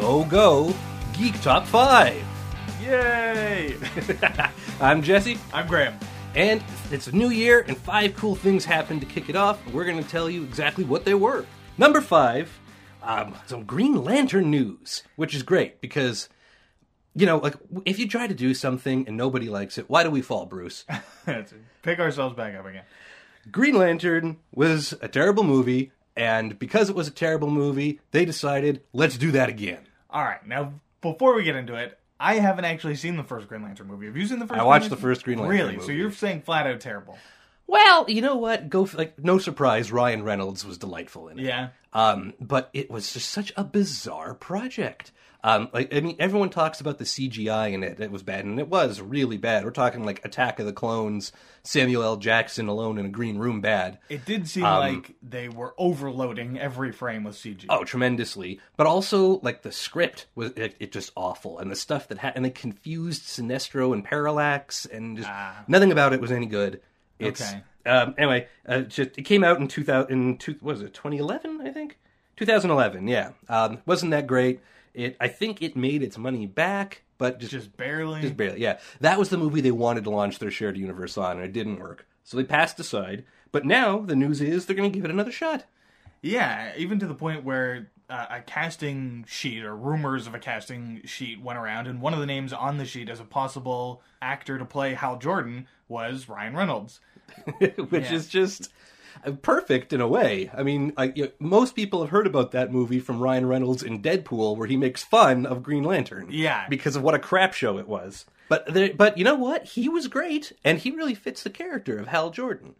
Go, go, Geek Top 5. Yay! I'm Jesse, I'm Graham. and it's a new year, and five cool things happened to kick it off. We're going to tell you exactly what they were. Number five, um, some Green Lantern news, which is great because, you know, like if you try to do something and nobody likes it, why do we fall, Bruce? Pick ourselves back up again. Green Lantern was a terrible movie, and because it was a terrible movie, they decided, let's do that again. All right, now before we get into it, I haven't actually seen the first Green Lantern movie. Have you seen the first? I watched Green the first Green Lantern Really? So you're saying flat out terrible? Well, you know what? Go like no surprise. Ryan Reynolds was delightful in it. Yeah. Um, but it was just such a bizarre project. Um, like I mean, everyone talks about the CGI in it. It was bad, and it was really bad. We're talking like Attack of the Clones, Samuel L. Jackson alone in a green room, bad. It did seem Um, like they were overloading every frame with CGI. Oh, tremendously. But also, like the script was it, it just awful, and the stuff that had and they confused Sinestro and Parallax, and just Ah. nothing about it was any good. It's, Okay. Um, anyway, uh, just, it came out in two thousand. In two, what was it 2011? I think 2011. Yeah, um, wasn't that great. It I think it made its money back, but just Just barely. just barely. Yeah, that was the movie they wanted to launch their shared universe on, and it didn't work. So they passed aside. But now the news is they're going to give it another shot. Yeah, even to the point where uh, a casting sheet or rumors of a casting sheet went around, and one of the names on the sheet as a possible actor to play Hal Jordan was Ryan Reynolds. which Yeah. is just Uh, perfect in a way. I mean, like you know, most people have heard about that movie from Ryan Reynolds in Deadpool, where he makes fun of Green Lantern. Yeah. because of what a crap show it was. But there, but you know what? He was great, and he really fits the character of Hal Jordan.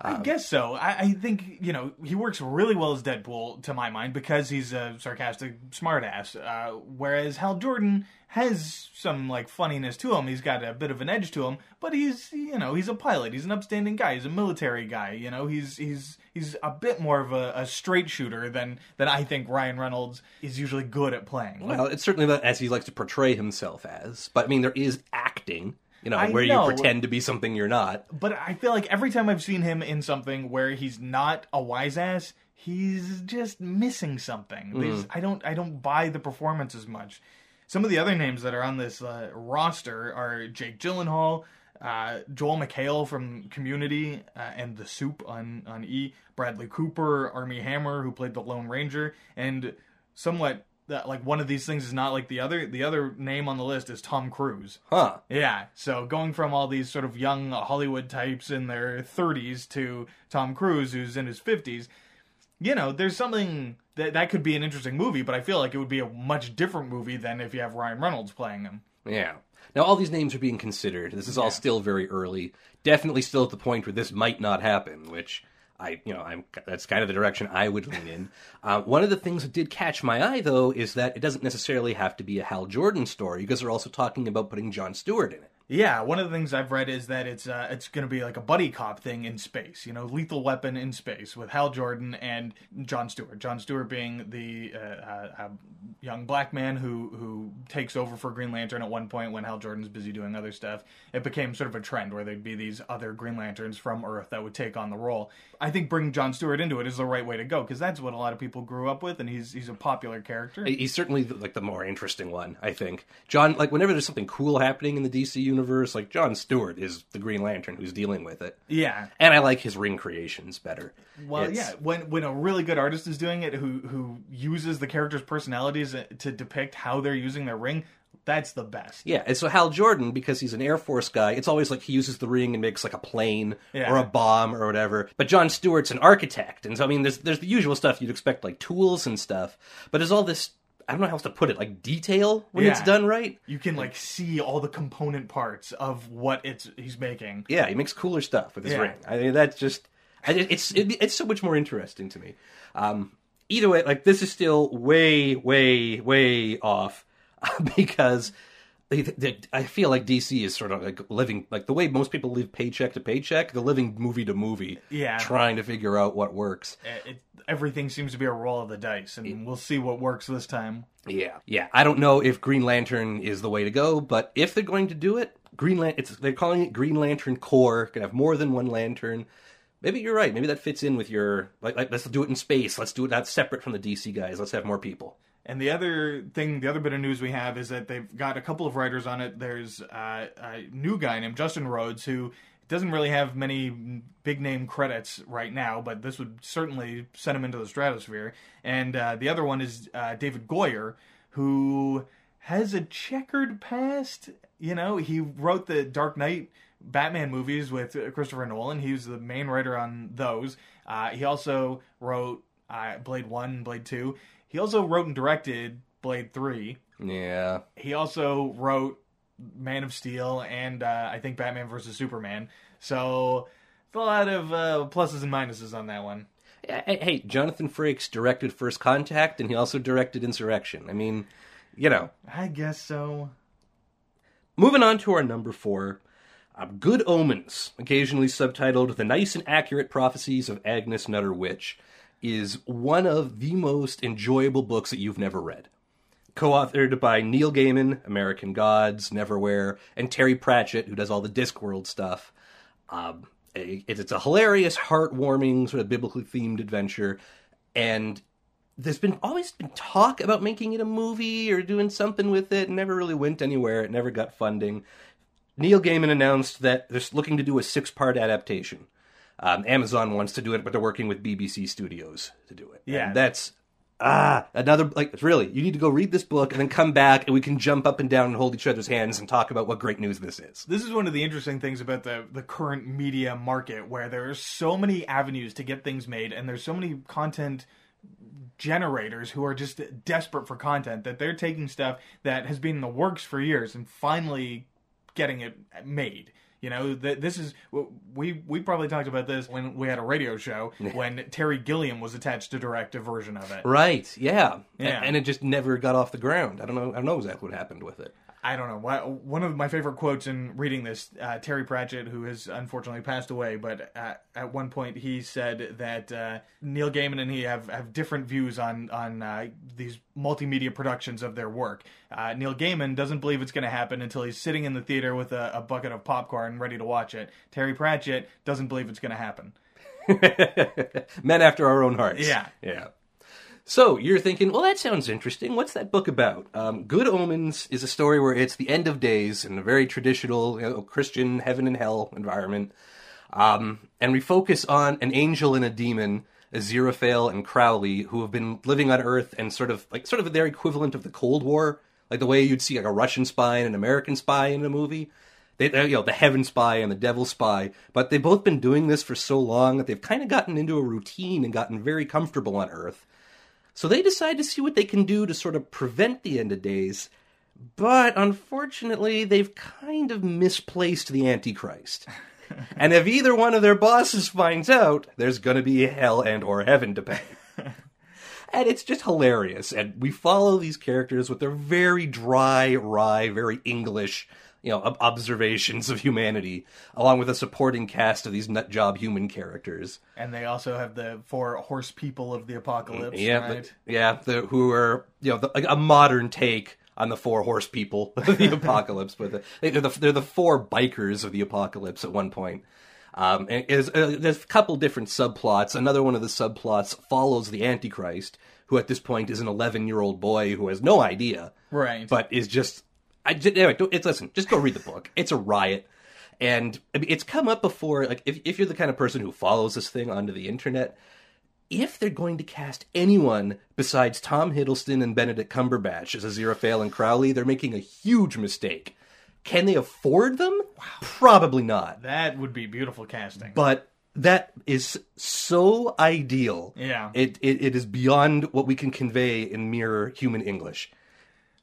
I guess so. I, I think you know he works really well as Deadpool to my mind because he's a sarcastic smartass. Uh, whereas Hal Jordan has some like funniness to him. He's got a bit of an edge to him, but he's you know he's a pilot. He's an upstanding guy. He's a military guy. You know he's he's he's a bit more of a, a straight shooter than than I think Ryan Reynolds is usually good at playing. Well, it's certainly not as he likes to portray himself as. But I mean, there is acting, you know, I where know. you pretend to be something you're not. but I feel like every time I've seen him in something where he's not a wise ass, he's just missing something. Just- I don't I don't buy the performance as much. Some of the other names that are on this uh, roster are Jake Gyllenhaal, uh, Joel McHale from Community uh, and The Soup on on E, Bradley Cooper, Armie Hammer who played the Lone Ranger, and somewhat that like one of these things is not like the other. The other name on the list is Tom Cruise. Huh. Yeah, so going from all these sort of young Hollywood types in their 30s to Tom Cruise, who's in his 50s, you know, there's something that that could be an interesting movie, but I feel like it would be a much different movie than if you have Ryan Reynolds playing him. Yeah. Now all these names are being considered. This is all still very early. Definitely still at the point where this might not happen, which I, you know, I'm that's kind of the direction I would lean in. Uh, one of the things that did catch my eye though is that it doesn't necessarily have to be a Hal Jordan story because they're also talking about putting John Stewart in it. Yeah, one of the things I've read is that it's uh, it's going to be like a buddy cop thing in space. You know, Lethal Weapon in space with Hal Jordan and John Stewart. John Stewart being the uh, uh, uh, young black man who who takes over for Green Lantern at one point when Hal Jordan's busy doing other stuff. It became sort of a trend where there'd be these other Green Lanterns from Earth that would take on the role. I think bringing John Stewart into it is the right way to go because that's what a lot of people grew up with, and he's he's a popular character. He's certainly like the more interesting one, I think. John, like whenever there's something cool happening in the DC universe, like John Stewart is the Green Lantern who's dealing with it, Yeah, and I like his ring creations better. Well, It's- yeah, when when a really good artist is doing it, who who uses the characters' personalities uh, to depict how they're using their ring, that's the best. Yeah, and so Hal Jordan, because he's an Air Force guy, it's always like he uses the ring and makes like a plane Yeah. or a bomb or whatever. But John Stewart's an architect, and so I mean, there's there's the usual stuff you'd expect, like tools and stuff. But there's all this I don't know how else to put it, like detail when it's done right. You can like see all the component parts of what it's he's making. Yeah, he makes cooler stuff with his Yeah. ring. I mean, that's just I, it's it, it's so much more interesting to me. Um, either way, like this is still way, way, way off because they, they, I feel like DC is sort of like living like the way most people live paycheck to paycheck. They're living movie to movie, Yeah. trying to figure out what works. Uh, It, everything seems to be a roll of the dice, and we'll see what works this time. Yeah, yeah. I don't know if Green Lantern is the way to go, but if they're going to do it, Green Lan- it's they're calling it Green Lantern Corps. Can have more than one lantern. Maybe you're right. Maybe that fits in with your like, like let's do it in space. Let's do it not separate from the DC guys. Let's have more people. And the other thing, the other bit of news we have is that they've got a couple of writers on it. There's uh, a new guy named Justin Rhodes who doesn't really have many big name credits right now, but this would certainly send him into the stratosphere. And uh, the other one is uh, David Goyer, who has a checkered past. You know, he wrote the Dark Knight Batman movies with Christopher Nolan. He was the main writer on those. Uh, he also wrote uh, Blade 1 and Blade 2. He also wrote and directed Blade 3. Yeah. He also wrote Man of Steel and uh, I think Batman versus Superman. So a lot of uh, pluses and minuses on that one. Hey, hey, Jonathan Frakes directed First Contact, and he also directed Insurrection. I mean, you know. I guess so. Moving on to our number four. Uh, Good Omens, occasionally subtitled The Nice and Accurate Prophecies of Agnes Nutter Witch, is one of the most enjoyable books that you've never read. Co authored by Neil Gaiman, American Gods, Neverwhere, and Terry Pratchett, who does all the Discworld stuff. Um, it- it's a hilarious, heartwarming, sort of biblically themed adventure. And there's been always been talk about making it a movie or doing something with it. It never really went anywhere. It never got funding. Neil Gaiman announced that they're looking to do a six part adaptation. Um, Amazon wants to do it, but they're working with BBC Studios to do it. Yeah. And that's ah another like really you need to go read this book and then come back and we can jump up and down and hold each other's hands and talk about what great news this is. This is one of the interesting things about the the current media market where there are so many avenues to get things made and there's so many content generators who are just desperate for content that they're taking stuff that has been in the works for years and finally getting it made. You know, th- this is we we probably talked about this when we had a radio show when Terry Gilliam was attached to direct a version of it. Right? Yeah. Yeah. A- And it just never got off the ground. I don't know. I don't know exactly what happened with it. I don't know. One of my favorite quotes in reading this, uh, Terry Pratchett, who has unfortunately passed away, but at, at one point he said that uh, Neil Gaiman and he have, have different views on on uh, these multimedia productions of their work. Uh, Neil Gaiman doesn't believe it's going to happen until he's sitting in the theater with a, a bucket of popcorn ready to watch it. Terry Pratchett doesn't believe it's going to happen. Men after our own hearts. Yeah. Yeah. So you're thinking, well, that sounds interesting. What's that book about? Um, Good Omens is a story where it's the end of days in a very traditional you know, Christian heaven and hell environment. Um, and we focus on an angel and a demon, Aziraphale and Crowley, who have been living on Earth and sort of like sort of their equivalent of the Cold War, like the way you'd see like a Russian spy and an American spy in a movie. They, you know, the heaven spy and the devil spy, but they've both been doing this for so long that they've kind of gotten into a routine and gotten very comfortable on Earth. So they decide to see what they can do to sort of prevent the end of days, but unfortunately, they've kind of misplaced the Antichrist. and if either one of their bosses finds out, there's going to be hell and or heaven to pay. and it's just hilarious. And we follow these characters with their very dry, wry, very English, you know, observations of humanity, along with a supporting cast of these nut job human characters. And they also have the four horse people of the apocalypse. Yeah, right? the, yeah, the, who are you know the, like a modern take on the four horse people of the apocalypse, but the, they're the they're the four bikers of the apocalypse at one point. Um, and is, uh, there's a couple different subplots. Another one of the subplots follows the Antichrist, who at this point is an 11 year old boy who has no idea, Right. but is just. I just, anyway, don't- it's listen. Just go read the book. It's a riot, and I mean, it's come up before. Like if if you're the kind of person who follows this thing onto the internet, if they're going to cast anyone besides Tom Hiddleston and Benedict Cumberbatch as Aziraphale and Crowley, they're making a huge mistake. Can they afford them? Probably not. that would be beautiful casting. But that is so ideal. Yeah. It, it it is beyond what we can convey in mere human English.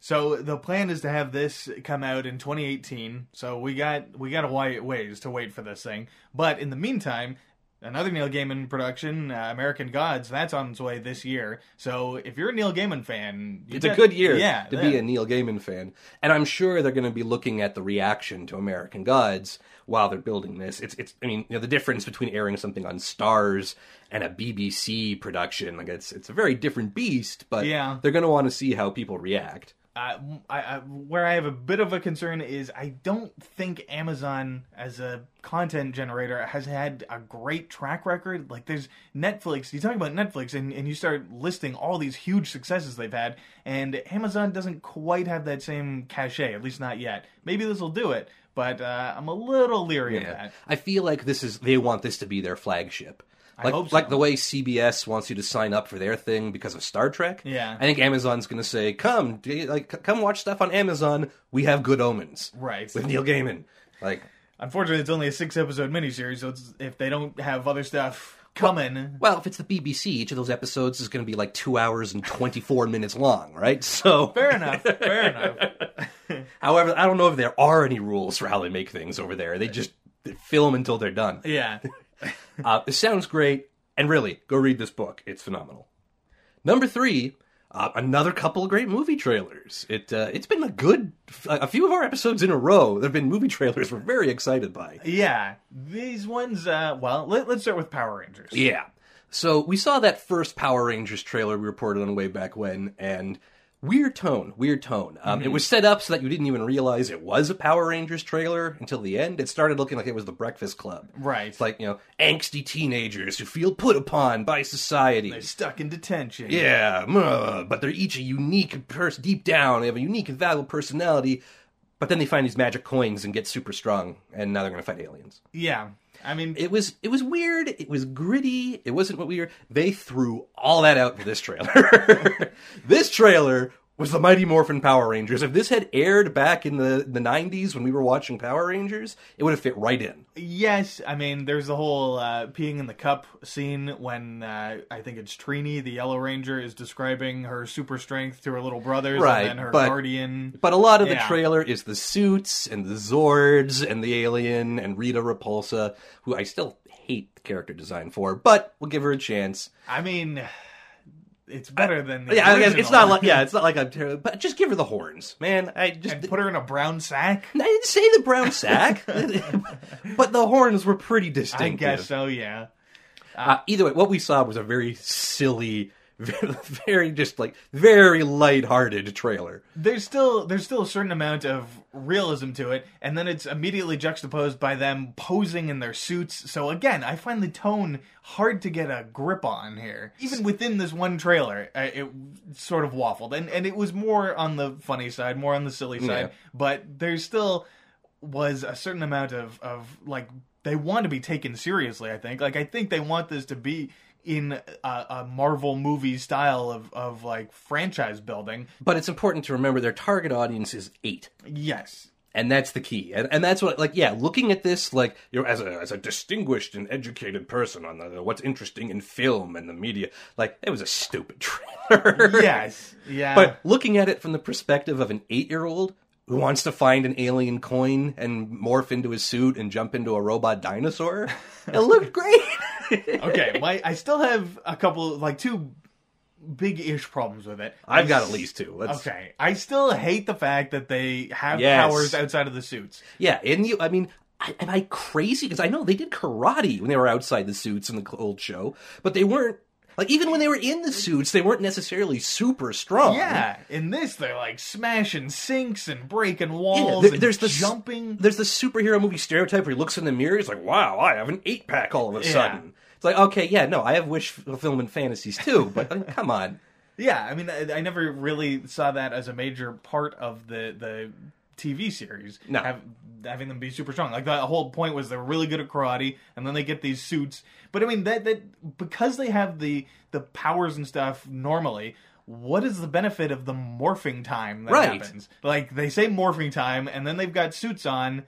So the plan is to have this come out in 2018. So we got we got a white ways to wait for this thing. But in the meantime, another Neil Gaiman production, uh, American Gods, that's on its way this year. So if you're a Neil Gaiman fan, It's a good year yeah, to be a Neil Gaiman fan. And I'm sure they're going to be looking at the reaction to American Gods while they're building this. It's it's I mean, you know, the difference between airing something on Starz and a BBC production, like it's it's a very different beast, but Yeah. they're going to want to see how people react. Uh, I, I, where I have a bit of a concern is I don't think Amazon as a content generator has had a great track record. Like there's Netflix, you talk about Netflix and, and you start listing all these huge successes they've had, and Amazon doesn't quite have that same cachet, at least not yet. Maybe this will do it, but uh, I'm a little leery of that. I feel like this is they want this to be their flagship. Like so. like the way CBS wants you to sign up for their thing because of Star Trek. Yeah. I think Amazon's going to say, "Come, like come watch stuff on Amazon. We have Good Omens Right. with Neil Gaiman." Like, Unfortunately, it's only a six episode miniseries, so it's, if they don't have other stuff coming, well, if it's the BBC, each of those episodes is going to be like two hours and twenty four minutes long, right? So, fair enough. Fair enough. however, I don't know if there are any rules for how they make things over there. They just film until they're done. Yeah. Uh, it sounds great, and really, go read this book. It's phenomenal. Number three, uh, another couple of great movie trailers. It uh, it's been a good a few of our episodes in a row. There've been movie trailers we're very excited by. Yeah. These ones, uh, well, let, let's start with Power Rangers. Yeah. So we saw that first Power Rangers trailer we reported on way back when, and weird tone, weird tone. Um, It was set up so that you didn't even realize it was a Power Rangers trailer until the end. It started looking like it was the Breakfast Club. Right. It's like you know angsty teenagers who feel put upon by society. They're stuck in detention. Yeah, uh, but they're each a unique person deep down. They have a unique and valuable personality. But then they find these magic coins and get super strong, and now they're going to fight aliens. Yeah. I mean, It was it was weird. It was gritty. It wasn't what we were. They threw all that out for this trailer. this trailer was the Mighty Morphin Power Rangers. If this had aired back in the the '90s when we were watching Power Rangers, it would have fit right in. yes. I mean, there's the whole uh, peeing in the cup scene when uh, I think it's Trini, the Yellow Ranger, is describing her super strength to her little brothers Right, and then her but- guardian. But a lot of the trailer is the suits and the Zords and the alien and Rita Repulsa, who I still hate the character design for, but we'll give her a chance. I mean, it's better than the Yeah, I guess it's not like yeah, it's not like I'm terrible, but just give her the horns, man. I just and put her in a brown sack. I didn't say the brown sack, but the horns were pretty distinct. I guess so. Yeah. Uh, either way, what we saw was a very silly, very just like very light-hearted trailer. there's still there's still a certain amount of realism to it and then it's immediately juxtaposed by them posing in their suits. So again i find the tone hard to get a grip on here. Even within this one trailer uh, it sort of waffled. And and it was more on the funny side more on the silly side. Yeah. but there still was a certain amount of of like they want to be taken seriously i think. Like i think they want this to be in a, a Marvel movie style of, of like franchise building. But it's important to remember their target audience is eight. Yes. and that's the key and, and that's what like yeah looking at this like you know as a as a distinguished and educated person on the, what's interesting in film and the media like it was a stupid trailer Yes. Yeah. but looking at it from the perspective of an eight-year-old who wants to find an alien coin and morph into his suit and jump into a robot dinosaur it looked great okay, my I still have a couple like two big ish problems with it. i've got at least two Let's, Okay. I still hate the fact that they have Yes. powers outside of the suits. yeah and you i mean I, am I crazy? Because I know they did karate when they were outside the suits in the old show, but they weren't like even when they were in the suits, they weren't necessarily super strong. Yeah. In this they're like smashing sinks and breaking Yeah, walls there- and there's the jumping. There's the superhero movie stereotype where he looks in the mirror, he's like, "Wow, I have an eight pack all of a Yeah. sudden." It's like, okay, yeah, no, I have wish fulfillment fantasies too, but come on. Yeah, I mean, I, I never really saw that as a major part of the the TV series. No. Have, having them be super strong. Like the whole point was they're really good at karate, and then they get these suits. But I mean, that that because they have the the powers and stuff normally. What is the benefit of the morphing time that Right. happens? Like they say morphing time, and then they've got suits on,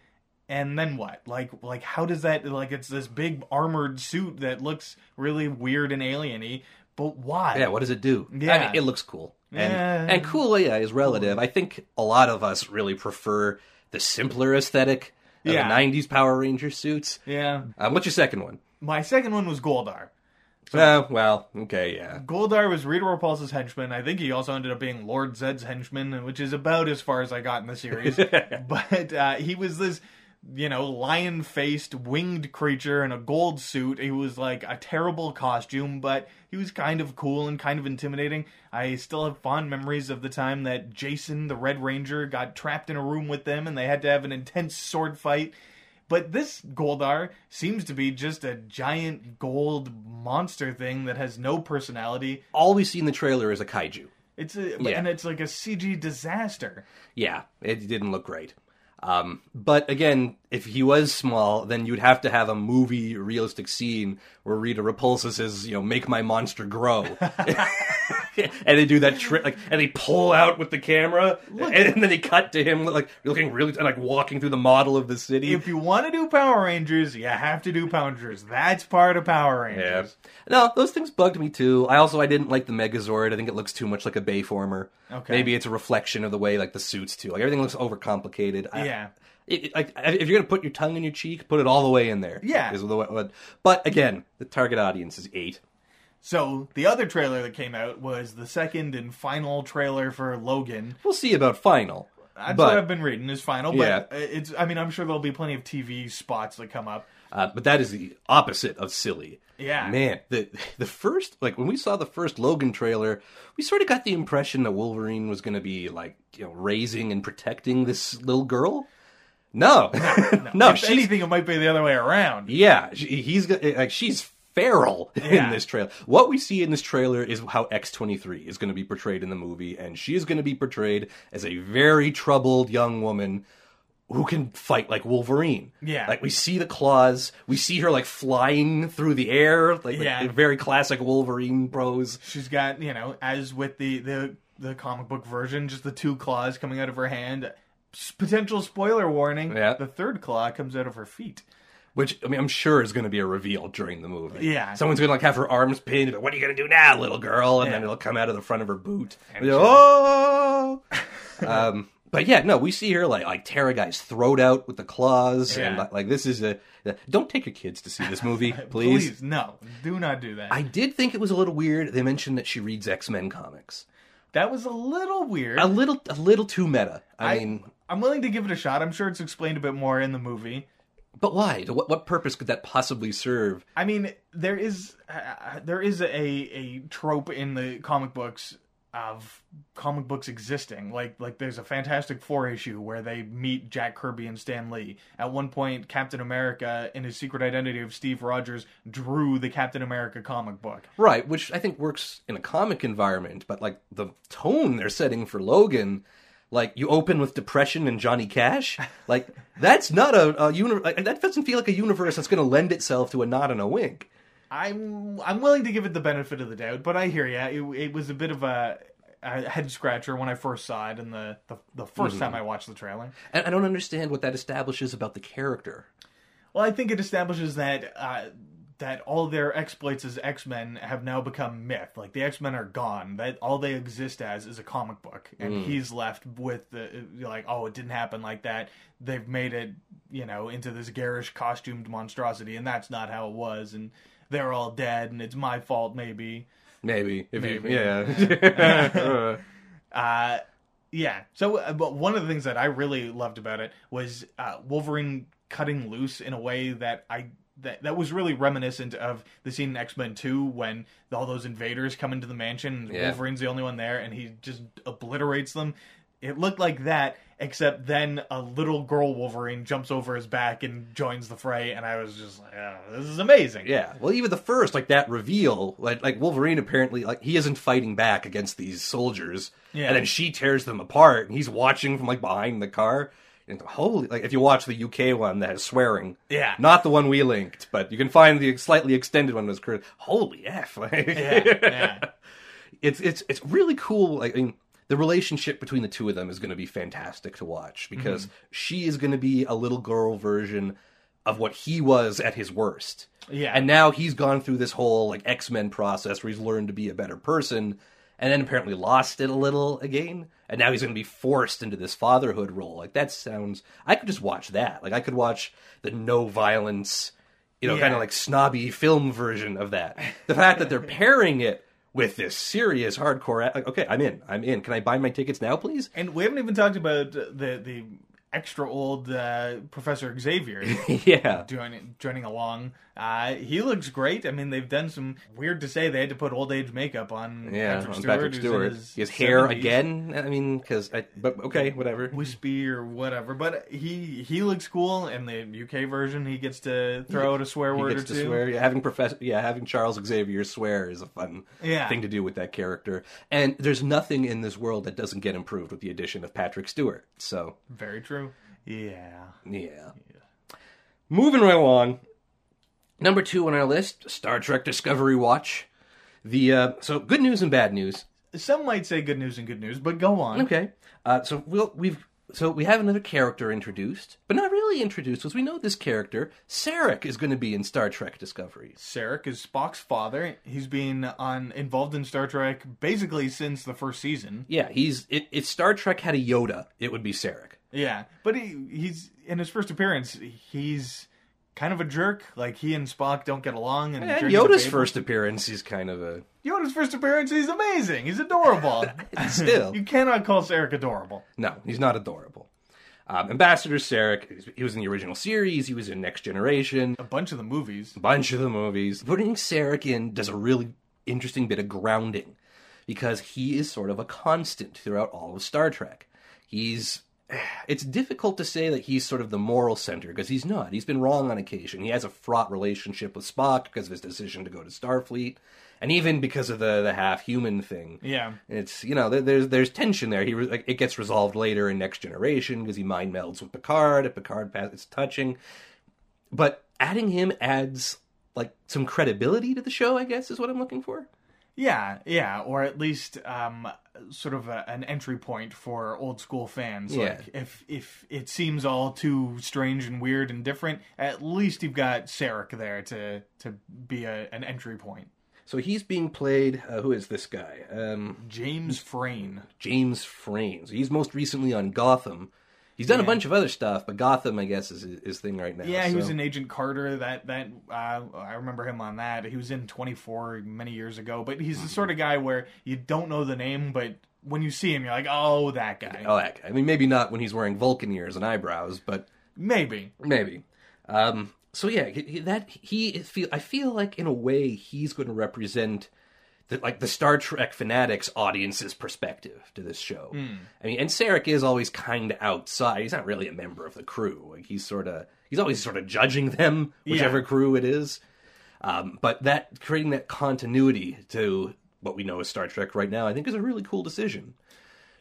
and then what? Like like how does that like it's this big armored suit that looks really weird and alieny, but why? Yeah, what does it do? I Yeah. mean, it looks cool. And, Yeah. and cool, yeah, is relative. I think a lot of us really prefer the simpler aesthetic of Yeah. the 90s Power Ranger suits. Yeah. Um, what's your second one? My second one was Goldar. Uh, well, okay, yeah. Goldar was Rita Repulsa's henchman. I think he also ended up being Lord Zedd's henchman, which is about as far as I got in the series. but uh, he was this you know, lion faced winged creature in a gold suit. He was like a terrible costume, but he was kind of cool and kind of intimidating. I still have fond memories of the time that Jason, the Red Ranger, got trapped in a room with them and they had to have an intense sword fight. But this Goldar seems to be just a giant gold monster thing that has no personality. All we see in the trailer is a kaiju. It's a, Yeah. and it's like a CG disaster. Yeah, it didn't look great. Um, but again, if he was small, then you'd have to have a movie realistic scene where Rita Repulsa says, you know, make my monster grow. and they do that trick, like, and they pull out with the camera, and, then they cut to him, like, looking really, like, walking through the model of the city. If you want to do Power Rangers, you have to do Power Rangers. That's part of Power Yeah. Rangers. No, those things bugged me too. I also I didn't like the Megazord. I think it looks too much like a Bayformer. Okay. Maybe it's a reflection of the way like the suits too. Like everything looks overcomplicated. I- Yeah. It, like if you're gonna put your tongue in your cheek, put it all the way in there. Yeah. Is the way, but- but again, the target audience is eight. So the other trailer that came out was the second and final trailer for Logan. We'll see about final. That's but what I've been reading is final, but Yeah. it's. I mean, I'm sure there'll be plenty of TV spots that come up. uh, but that is the opposite of silly. Yeah. Man, the the first like when we saw the first Logan trailer, we sort of got the impression that Wolverine was going to be like you know raising and protecting this little girl. No, no, if she's anything, it might be the other way around. yeah, she, he's like she's feral Yeah. in this trailer. What we see in this trailer is how X twenty three is going to be portrayed in the movie, and she is going to be portrayed as a very troubled young woman who can fight like Wolverine. Yeah. like we see the claws, we see her like flying through the air, like, Yeah. like very classic Wolverine pose. She's got, you know, as with the the the comic book version, just the two claws coming out of her hand. Potential spoiler warning: Yeah. the third claw comes out of her feet. Which I mean, I'm sure is going to be a reveal during the movie. Yeah. someone's going to like have her arms pinned. Like, what are you going to do now, little girl? And then it'll come out of the front of her boot. And oh. um, but yeah, no, we see her like like tear a guy's throat out with the claws, and like, like this is a. Don't take your kids to see this movie, please. no, do not do that. I did think it was a little weird. They mentioned that she reads X Men comics. that was a little weird. A little, a little too meta. I, I- mean, I'm willing to give it a shot. I'm sure it's explained a bit more in the movie. but why? What, what purpose could that possibly serve? I mean, there is uh, there is a a trope in the comic books of comic books existing. Like like there's a Fantastic Four issue where they meet Jack Kirby and Stan Lee. At one point, Captain America, in his secret identity of Steve Rogers, drew the Captain America comic book. Right, which I think works in a comic environment, but like the tone they're setting for Logan, like you open with depression and Johnny Cash, like that's not a, a uni- like, that doesn't feel like a universe that's going to lend itself to a nod and a wink. I'm I'm willing to give it the benefit of the doubt, but I hear you. It, it was a bit of a, a head scratcher when I first saw it, and the the, the 1st time I watched the trailer. And I don't understand what that establishes about the character. Well, I think it establishes that uh, that all their exploits as X Men have now become myth. Like the X Men are gone. That all they exist as is a comic book, and he's left with the like, oh, it didn't happen like that. They've made it, you know, into this garish costumed monstrosity, and that's not how it was. And they're all dead, and it's my fault, maybe. Maybe, if Maybe. you, yeah. Uh, yeah. So, uh, but one of the things that I really loved about it was uh, Wolverine cutting loose in a way that I that that was really reminiscent of the scene in X Men Two when all those invaders come into the mansion. And Yeah. Wolverine's the only one there, and he just obliterates them. It looked like that, except then a little girl Wolverine jumps over his back and joins the fray, and I was just like, oh, "This is amazing." Yeah, well, even the first, like that reveal, like like Wolverine apparently like he isn't fighting back against these soldiers, Yeah. and then she tears them apart, and he's watching from like behind the car. And holy, like if you watch the UK one that has swearing, Yeah. not the one we linked, but you can find the slightly extended one that's correct. Holy f, like, Yeah, yeah. it's it's it's really cool. Like I mean, the relationship between the two of them is going to be fantastic to watch because Mm-hmm. she is going to be a little girl version of what he was at his worst. Yeah. and now he's gone through this whole like X Men process where he's learned to be a better person, and then apparently lost it a little again, and now he's going to be forced into this fatherhood role. Like that sounds. I could just watch that. Like I could watch the no violence. You know, Yeah. kind of like snobby film version of that. The fact that they're pairing it with this serious hardcore, like, okay, I'm in, I'm in. Can I buy my tickets now, please? And we haven't even talked about the the extra old uh, Professor Xavier yeah. joining joining along. Uh, he looks great. I mean, they've done some weird to say they had to put old age makeup on Yeah, Patrick on Stewart. Patrick Stewart. his His hair 70s. again. I mean, because I. But okay, whatever. wispy or whatever. But he he looks cool in the UK version. He gets to throw out a swear word or to two. swear. Yeah, having professor. Yeah, having Charles Xavier swear is a fun Yeah. thing to do with that character. And there's nothing in this world that doesn't get improved with the addition of Patrick Stewart. So Very true. Yeah. yeah. Moving right along. Number two on our list: Star Trek Discovery Watch. The uh, so good news and bad news. Some might say good news and good news, but go on. Okay. Uh, so we'll, we've so we have another character introduced, but not really introduced, because we know this character, Sarek, is going to be in Star Trek Discovery. Sarek is Spock's father. He's been on involved in Star Trek basically since the first season. Yeah, he's it, if Star Trek had a Yoda, it would be Sarek. Yeah, but he he's in his first appearance. He's kind of a jerk. Like he and Spock don't get along. And, And Yoda's first appearance is kind of a Yoda's first appearance. He's amazing. He's adorable. Still. you cannot call Sarek adorable. no, he's not adorable. Um, Ambassador Sarek, he was in the original series, he was in Next Generation, A bunch of the movies. a bunch of the movies. Putting Sarek in does a really interesting bit of grounding because he is sort of a constant throughout all of Star Trek. He's it's difficult to say that he's sort of the moral center because he's not. He's been wrong on occasion. He has a fraught relationship with Spock because of his decision to go to Starfleet, and even because of the the half human thing. Yeah. It's you know there- there's there's tension there. He re- it gets resolved later in Next Generation because he mind melds with Picard. At Picard pass, it's touching, but adding him adds like some credibility to the show. I guess is what I'm looking for. Yeah, yeah, or at least um, sort of a, an entry point for old school fans. Yeah. Like if if it seems all too strange and weird and different, at least you've got Sarek there to to be a, an entry point. So he's being played. Uh, who is this guy? Um, James Frain. James Frames. He's most recently on Gotham. He's done a bunch of other stuff, but Gotham, I guess, is his thing right now. Yeah, he was so- in Agent Carter. That that uh, I remember him on that. He was in Twenty Four many years ago. But he's the sort of guy where you don't know the name, but when you see him, you're like, oh, that guy. Oh, that guy. I mean, maybe not when he's wearing Vulcan ears and eyebrows, but Maybe. Maybe. Um, so yeah, that he feel I feel like in a way he's going to represent the like the Star Trek fanatics audience's perspective to this show. I mean, and Sarek is always kind of outside. He's not really a member of the crew. Like he's sort of he's always sort of judging them, whichever Yeah. crew it is. Um, but that creating that continuity to what we know as Star Trek right now, I think is a really cool decision.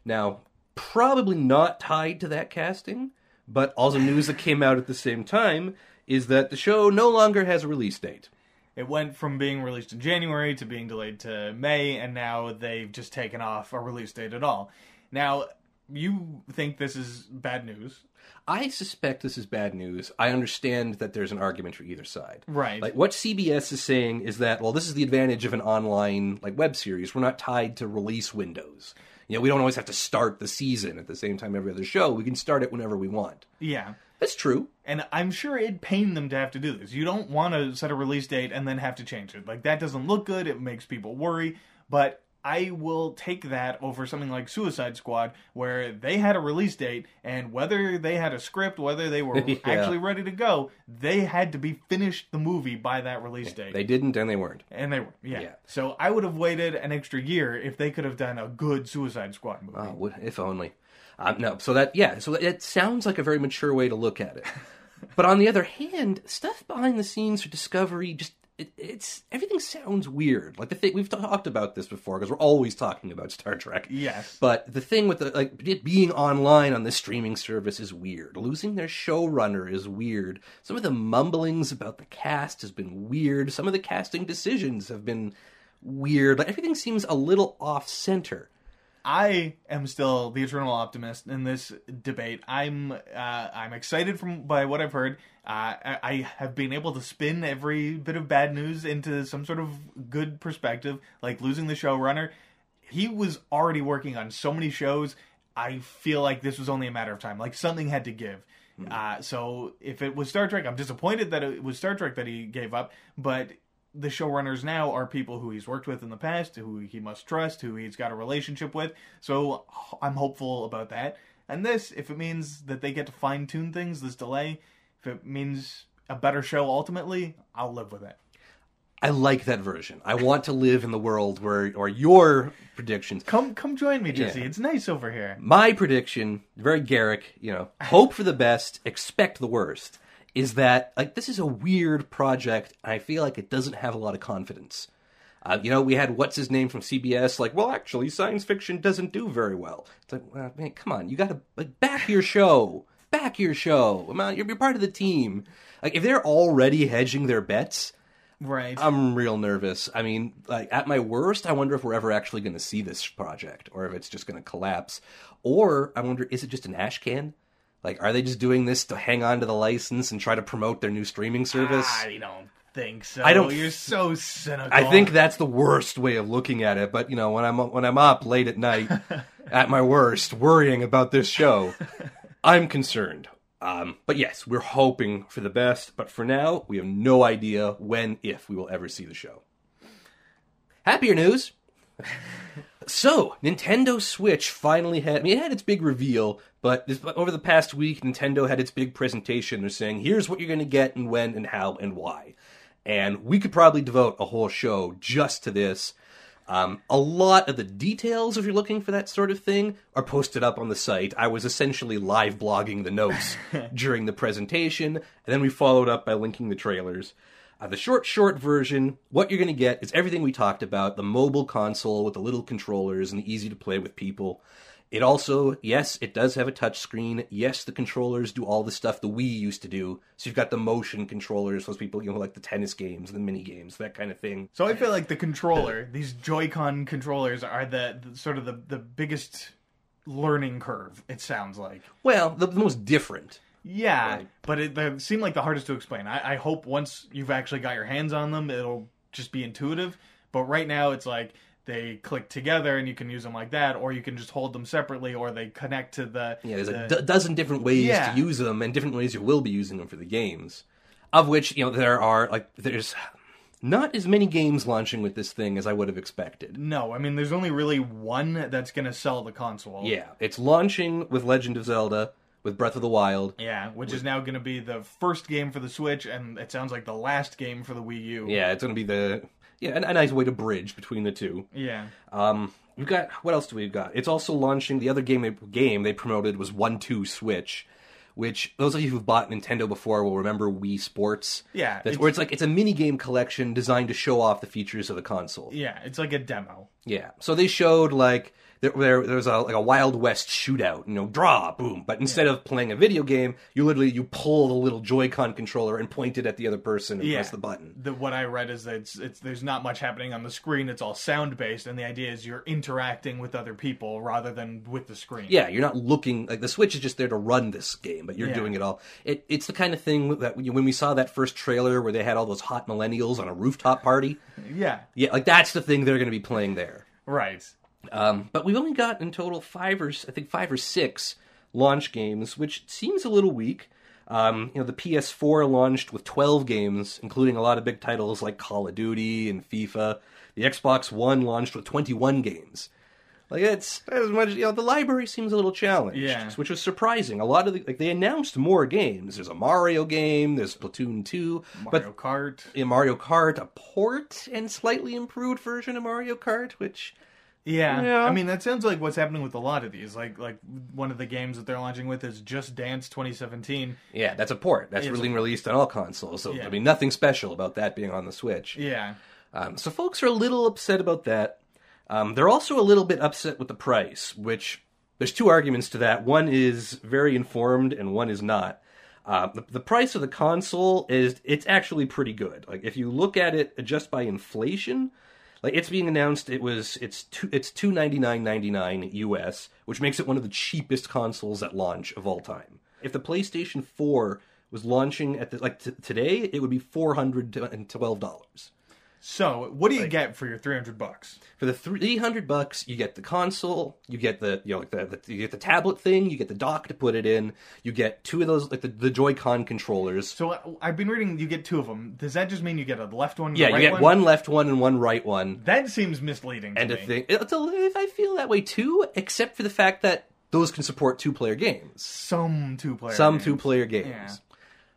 Now, probably not tied to that casting, but also news that came out at the same time is that the show no longer has a release date. It went from being released in January to being delayed to May, and now they've just taken off a release date at all. Now, you think this is bad news? I suspect this is bad news. I understand that there's an argument for either side. Right. Like what CBS is saying is that well, this is the advantage of an online like web series. We're not tied to release windows. You know, we don't always have to start the season at the same time every other show. We can start it whenever we want. Yeah. That's true. And I'm sure it pained them to have to do this. You don't want to set a release date and then have to change it. Like, that doesn't look good. It makes people worry. But I will take that over something like Suicide Squad, where they had a release date, and whether they had a script, whether they were Yeah. actually ready to go, they had to be finished the movie by that release date. They didn't and they weren't. And they were, yeah. Yeah. So I would have waited an extra year if they could have done a good Suicide Squad movie. Oh, if only. Um, no, so that yeah, so it sounds like a very mature way to look at it. but on the other hand, stuff behind the scenes for Discovery just it, it's everything sounds weird. Like the thing we've talked about this before because we're always talking about Star Trek. Yes. But the thing with the like it being online on this streaming service is weird. Losing their showrunner is weird. Some of the mumblings about the cast has been weird. Some of the casting decisions have been weird. Like everything seems a little off center. I am still the eternal optimist in this debate. I'm uh, I'm excited from by what I've heard. Uh, I, I have been able to spin every bit of bad news into some sort of good perspective, like losing the showrunner. He was already working on so many shows. I feel like this was only a matter of time. Like something had to give. Uh, so if it was Star Trek, I'm disappointed that it was Star Trek that he gave up. But the showrunners now are people who he's worked with in the past, who he must trust, who he's got a relationship with. So I'm hopeful about that. And this, if it means that they get to fine tune things, this delay, if it means a better show ultimately, I'll live with it. I like that version. I want to live in the world where, or your predictions. Come, come join me, Jesse. Yeah. It's nice over here. My prediction, very Garrick, you know, hope for the best, expect the worst, is that, like, this is a weird project, and I feel like it doesn't have a lot of confidence. Uh, you know, we had what's his name from CBS, like, well, actually, science fiction doesn't do very well. It's like, well, man, come on, you gotta, like, back your show. Back your show. You're, you're part of the team. Like, if they're already hedging their bets, Right. I'm real nervous. I mean, like at my worst, I wonder if we're ever actually going to see this project, or if it's just going to collapse. Or I wonder, is it just an ash can? Like, are they just doing this to hang on to the license and try to promote their new streaming service? I don't think so. I don't- You're so cynical. I think that's the worst way of looking at it. But you know, when I'm when I'm up late at night, at my worst, worrying about this show, I'm concerned. Um, but yes, we're hoping for the best. But for now, we have no idea when, if we will ever see the show. Happier news. So, Nintendo Switch finally had. I mean, it had its big reveal, but this, over the past week, Nintendo had its big presentation. They're saying, "Here's what you're going to get, and when, and how, and why." And we could probably devote a whole show just to this. Um, a lot of the details, if you're looking for that sort of thing, are posted up on the site. I was essentially live blogging the notes during the presentation, and then we followed up by linking the trailers. Uh, the short, short version, what you're going to get is everything we talked about the mobile console with the little controllers and the easy to play with people. It also, yes, it does have a touch screen. Yes, the controllers do all the stuff the Wii used to do. So you've got the motion controllers, those people, you know, like the tennis games, the mini games, that kind of thing. So I feel like the controller, these Joy-Con controllers, are the, the sort of the, the biggest learning curve. It sounds like. Well, the, the most different. Yeah, Right. but it they seem like the hardest to explain. I, I hope once you've actually got your hands on them, it'll just be intuitive. But right now, it's like they click together and you can use them like that, or you can just hold them separately, or they connect to the. Yeah, there's a the- do- dozen different ways Yeah. to use them, and different ways you will be using them for the games. Of which, you know, there are, like, there's not as many games launching with this thing as I would have expected. No, I mean, there's only really one that's going to sell the console. Yeah, it's launching with Legend of Zelda, with Breath of the Wild. Yeah, which is now going to be the first game for the Switch, and it sounds like the last game for the Wii U. Yeah, it's going to be the yeah a, a nice way to bridge between the two. Yeah. Um, we've got what else do we got? It's also launching the other game they, game they promoted was One Two Switch, which those of you who've bought Nintendo before will remember Wii Sports. Yeah, that's it's- where it's like it's a mini game collection designed to show off the features of the console. Yeah, it's like a demo. Yeah. So they showed like there, there there's a like a Wild West shootout, you know, draw, boom. But instead of playing a video game, you literally you pull the little Joy-Con controller and point it at the other person and Yeah. press the button. The, what I read is that it's, it's there's not much happening on the screen. It's all sound based, and the idea is you're interacting with other people rather than with the screen. Yeah, you're not looking like the Switch is just there to run this game, but you're Yeah. doing it all. It, it's the kind of thing that when, when we saw that first trailer where they had all those hot millennials on a rooftop party, Yeah. yeah, like that's the thing they're going to be playing there. Right. Um, but we've only got in total five or I think five or six launch games, which seems a little weak. Um, you know, the PS4 launched with 12 games, including a lot of big titles like Call of Duty and FIFA. The Xbox One launched with 21 games. Like it's as much. You know, the library seems a little challenged, Yeah. which was surprising. A lot of the, like they announced more games. There's a Mario game. There's Splatoon 2, Mario but Kart. in Mario Kart, a port and slightly improved version of Mario Kart, which Yeah. Yeah. I mean, that sounds like what's happening with a lot of these. Like, like one of the games that they're launching with is Just Dance 2017. Yeah, that's a port. That's It's a being released on all consoles. So Yeah. I mean, nothing special about that being on the Switch. Yeah. Um, so folks are a little upset about that. Um, they're also a little bit upset with the price, which there's two arguments to that. One is very informed, and one is not. Uh, the, the price of the console is it's actually pretty good. Like if you look at it just by inflation, like it's being announced it was it's two it's 299.99 US, which makes it one of the cheapest consoles at launch of all time. If the PlayStation 4 was launching at the, like t- today, it would be $412. So, what do you get for your 300 bucks? For the three hundred bucks, you get the console, you get the you know like the, the you get the tablet thing, you get the dock to put it in, you get two of those like the, the Joy-Con controllers. So, I've been reading you get two of them. Does that just mean you get a left one? and a Yeah, right you get one left one and one right one, That seems misleading to and a me. thing. It's a, I feel that way too, except for the fact that those can support two player games. Some two player. Some two player games. Yeah.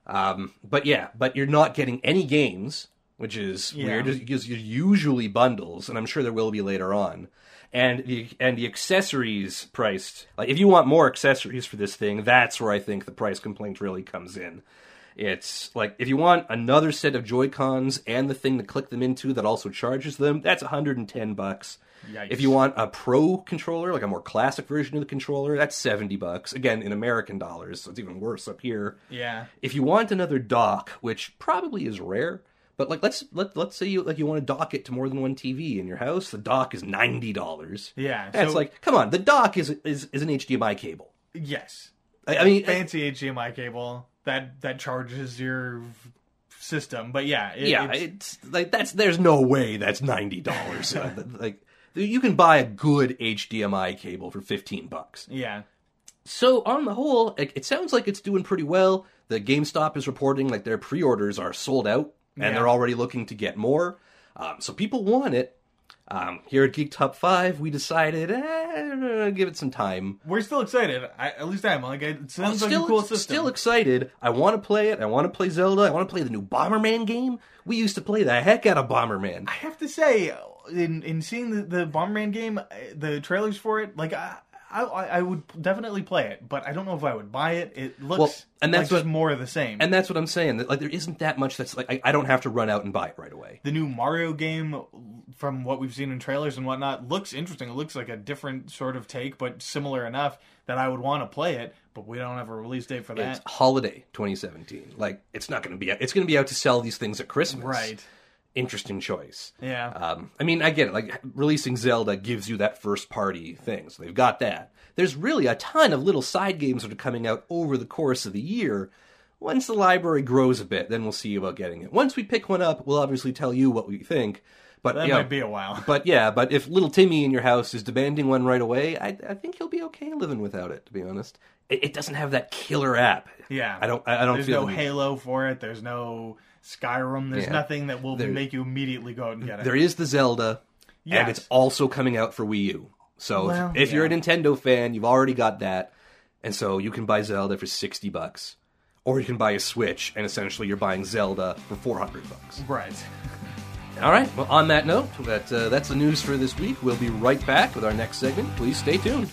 Um, but yeah, but you're not getting any games, which is Yeah. weird because you're usually bundles, and I'm sure there will be later on. And the and the accessories priced like if you want more accessories for this thing, that's where I think the price complaint really comes in. It's like if you want another set of Joy Cons and the thing to click them into that also charges them, that's 110 bucks. Yikes. If you want a pro controller, like a more classic version of the controller, that's 70 bucks. Again, in American dollars, so it's even worse up here. Yeah. If you want another dock, which probably is rare, but like let's let let's say you like you want to dock it to more than one TV in your house, the dock is ninety dollars. Yeah. And it's like, come on, the dock is is is an HDMI cable. yes. I, I mean, Fancy HDMI cable that that charges your system, but yeah. It, yeah, it's- it's like that's there's no way that's ninety dollars. like you can buy a good HDMI cable for fifteen bucks. yeah. So on the whole, it, it sounds like it's doing pretty well. The GameStop is reporting like their pre-orders are sold out, and Yeah. they're already looking to get more. Um, so people want it. Um, here at Geek Top Five, we decided, eh, give it some time. We're still excited. I, at least I am. Like it sounds like still, a cool system. still excited. I want to play it. I want to play Zelda. I want to play the new Bomberman game. We used to play the heck out of Bomberman. I have to say, in in seeing the, the Bomberman game, uh, the trailers for it, like I, I I would definitely play it, but I don't know if I would buy it. It looks Well, and that's like just what- more of the same. And that's what I'm saying. That like there isn't that much that's like I, I don't have to run out and buy it right away. the new Mario game, from what we've seen in trailers and whatnot, looks interesting. It looks like a different sort of take, but similar enough that I would want to play it. But we don't have a release date for that. It's holiday 2017. Like it's not going to be. It's going to be out to sell these things at Christmas. Right. Interesting choice. Yeah. Um, I mean, I get it. Like releasing Zelda gives you that first party thing, so they've got that. There's really a ton of little side games that are coming out over the course of the year. Once the library grows a bit, then we'll see about getting it. Once we pick one up, we'll obviously tell you what we think. But that you know, might be a while. but yeah, but if little Timmy in your house is demanding one right away, I, I think he'll be okay living without it. To be honest, it, it doesn't have that killer app. Yeah. I don't. I I don't There's feel. no. Halo for it. There's no Skyrim. There's Yeah. nothing that will There- make you immediately go out and get it. There is the Zelda, and it's also coming out for Wii U. So if- Well, if, you're a. Nintendo fan, you've already got that, and so you can buy Zelda for sixty bucks, or you can buy a Switch, and essentially you're buying Zelda for four hundred bucks. right. All right. Well, on that note, that uh, that's the news for this week. We'll be right back with our next segment. Please stay tuned.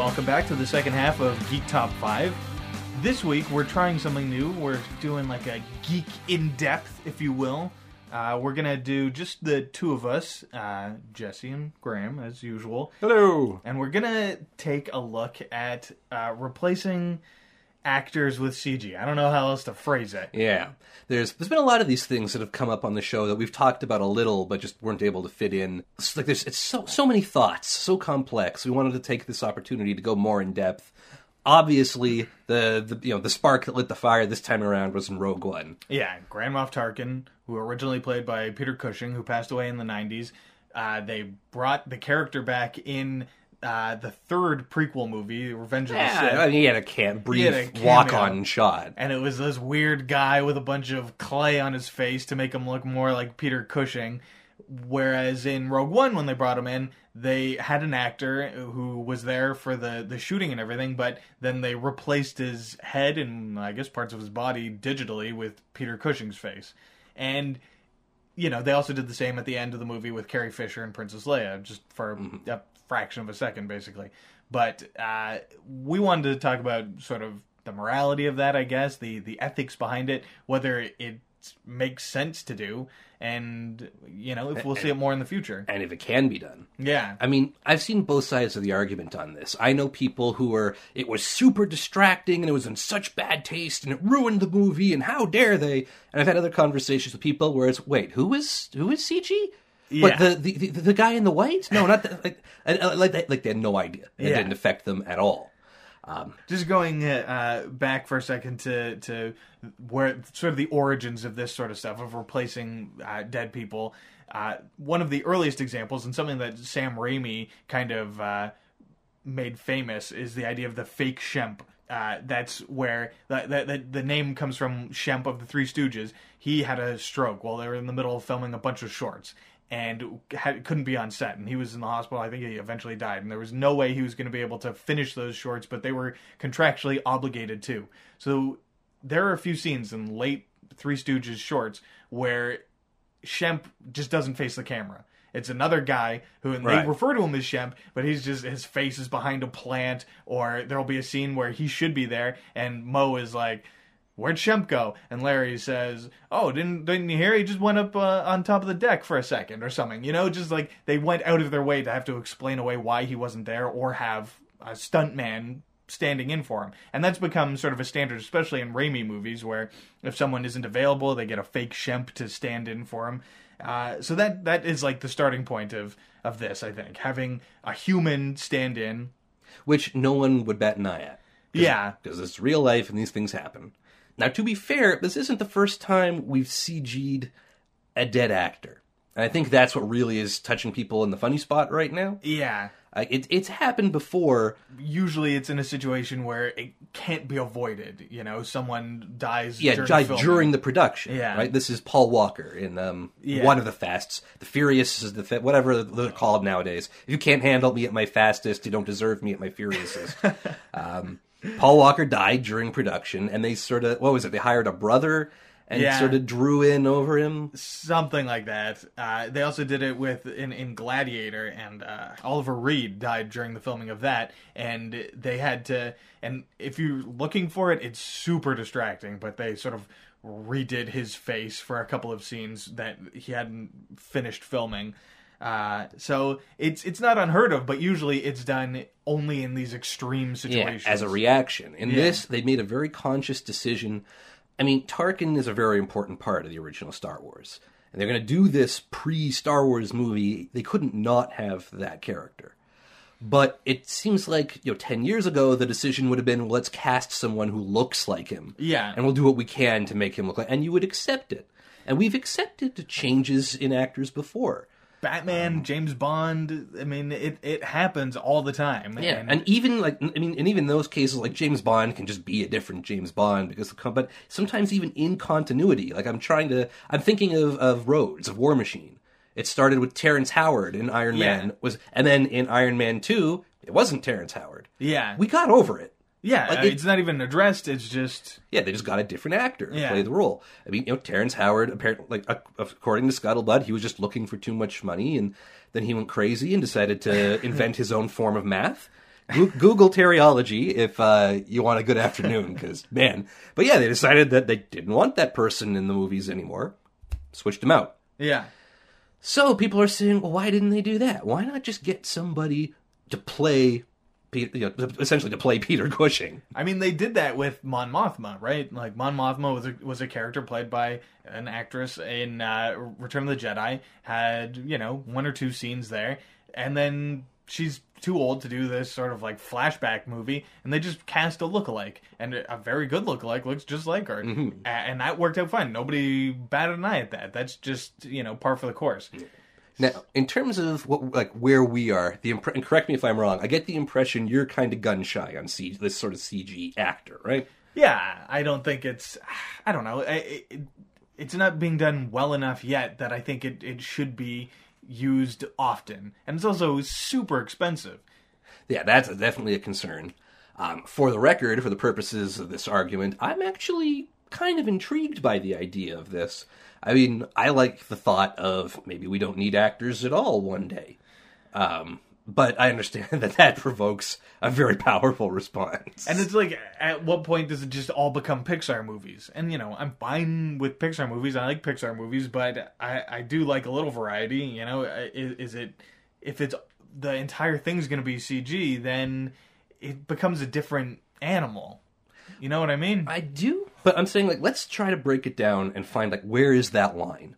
Welcome back to the second half of Geek Top 5. This week we're trying something new. We're doing like a geek in depth, if you will. Uh, we're gonna do just the two of us, uh, Jesse and Graham, as usual, Hello. and we're gonna take a look at uh, replacing actors with CG. I don't know how else to phrase it. Yeah, there's there's been a lot of these things that have come up on the show that we've talked about a little, but just weren't able to fit in. It's like there's it's so so many thoughts, so complex. We wanted to take this opportunity to go more in depth. Obviously, the, the you know the spark that lit the fire this time around was in Rogue One. Yeah, Grand Moff Tarkin, who originally played by Peter Cushing, who passed away in the 90s. Uh, they brought the character back in uh, the third prequel movie, Revenge of the Sith. I mean, he had a can brief had walk on shot. and it was this weird guy with a bunch of clay on his face to make him look more like Peter Cushing. Whereas in Rogue One, when they brought him in, they had an actor who was there for the, the shooting and everything, but then they replaced his head and I guess parts of his body digitally with Peter Cushing's face. And you know, they also did the same at the end of the movie with Carrie Fisher and Princess Leia, just for a fraction of a second, basically. But uh, we wanted to talk about sort of the morality of that, I guess, the the ethics behind it, whether it makes sense to do, and you know, if we'll see it more in the future. And if it can be done. Yeah, I mean, I've seen both sides of the argument on this. I know people who are, it was super distracting and it was in such bad taste and it ruined the movie and how dare they? And I've had other conversations with people where it's, wait, who is, who is CG? Yeah. But the, the, the, the guy in the white? No, not the, like, uh, like, they- like they had no idea. It Yeah. didn't affect them at all. just going uh, back for a second to to where sort of the origins of this sort of stuff of replacing uh, dead people. Uh, one of the earliest examples, and something that Sam Raimi kind of uh, made famous, is the idea of the fake Shemp uh, that's where that, that, that the name comes from. Shemp of the Three Stooges. He had a stroke while they were in the middle of filming a bunch of shorts and had, couldn't be on set. And he was in the hospital. I think he eventually died. And there was no way he was going to be able to finish those shorts, but they were contractually obligated to. So there are a few scenes in late Three Stooges shorts where Shemp just doesn't face the camera. It's another guy who and Right. they refer to him as Shemp, but he's just his face is behind a plant, or there'll be a scene where he should be there, and Moe is like, "Where'd Shemp go?" And Larry says, "Oh, didn't didn't you hear? He just went up uh, on top of the deck for a second or something." You know, just like they went out of their way to have to explain away why he wasn't there, or have a stuntman standing in for him. And that's become sort of a standard, especially in Raimi movies, where if someone isn't available, they get a fake Shemp to stand in for him. Uh, so that that is like the starting point of of this, I think, having a human stand in. which no one would bat an eye at. Yeah, because it's real life and these things happen. Now, to be fair, this isn't the first time we've CG'd a dead actor. And I think that's what really is touching people in the funny spot right now. yeah. Uh, it, it's happened before. Usually, it's in a situation where it can't be avoided. You know, someone dies. Yeah, during died filming. during the production. Yeah. right. This is Paul Walker in um, Yeah. one of the fasts. The Furious is the fa- whatever they're called nowadays. If you can't handle me at my fastest, you don't deserve me at my furiouses. um, Paul Walker died during production, and they sort of what was it? They hired a brother and Yeah. sort of drew in over him. something like that. Uh, they also did it with in, in Gladiator, and uh, Oliver Reed died during the filming of that, and they had to. And if you're looking for it, it's super distracting. But they sort of redid his face for a couple of scenes that he hadn't finished filming. Uh, so it's it's not unheard of, but usually it's done only in these extreme Yeah, situations. as a reaction. In Yeah. this, they made a very conscious decision. I mean, Tarkin is a very important part of the original Star Wars. And they're going to do this pre Star Wars movie. They couldn't not have that character. But it seems like, you know, 10 years ago, the decision would have been let's cast someone who looks like him. Yeah. And we'll do what we can to make him look like. And you would accept it. And we've accepted changes in actors before. Batman, um, James Bond. I mean, it it happens all the time. Yeah, and, and even like I mean, and even those cases, like James Bond can just be a different James Bond because, but sometimes even in continuity, like I'm trying to, I'm thinking of of Rhodes of War Machine. It started with Terrence Howard in Iron Yeah. Man, was and then in Iron Man Two, it wasn't Terrence Howard. yeah, We got over it. Yeah, Like, uh, it- it's not even addressed. It's just Yeah, they just got a different actor to play the role. I mean, you know, Terrence Howard, apparently, like according to Scuttlebutt, he was just looking for too much money, and then he went crazy and decided to invent his own form of math. Google Terryology if uh, you want a good afternoon, because man. But yeah, they decided that they didn't want that person in the movies anymore. Switched him out. yeah, So people are saying, well, why didn't they do that? Why not just get somebody to play, Pe- you know, essentially to play Peter Cushing? I mean, they did that with Mon Mothma, right? Like Mon Mothma was a, was a character played by an actress in uh, Return of the Jedi. Had you know one or two scenes there, and then she's too old to do this sort of like flashback movie, and they just cast a lookalike, and a very good lookalike looks just like her, A- and that worked out fine. Nobody batted an eye at that. That's just you know par for the course. Now, in terms of what, like where we are, the and correct me if I'm wrong. I get the impression you're kind of gun shy on C- this sort of CG actor, right? Yeah, I don't think it's. I don't know. I- It, it's not being done well enough yet that I think it, it should be used often, and it's also super expensive. Yeah, that's definitely a concern. Um, for the record, for the purposes of this argument, I'm actually kind of intrigued by the idea of this. I mean, I like the thought of maybe we don't need actors at all one day. Um, but I understand that that provokes a very powerful response. And it's like, at what point does it just all become Pixar movies? And you know, I'm fine with Pixar movies. I like Pixar movies, but I I do like a little variety. You know, is, is it if it's the entire thing's going to be CG, then it becomes a different animal. You know what I mean? I do, but I'm saying like let's try to break it down and find like where is that line?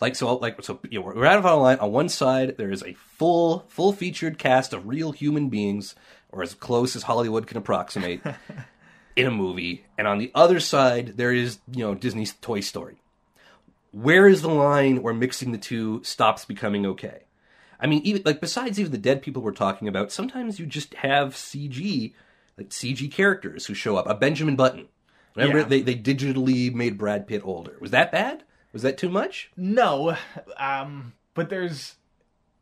Like so, like so, you know, we're out of our line. On one side, there is a full, full featured cast of real human beings, or as close as Hollywood can approximate, in a movie, and on the other side, there is you know Disney's Toy Story. Where is the line where mixing the two stops becoming okay? I mean, even like besides even the dead people we're talking about, sometimes you just have CG like CG characters who show up. A Benjamin Button. Remember Yeah. they they digitally made Brad Pitt older. Was that bad? Was that too much? No, um, but there's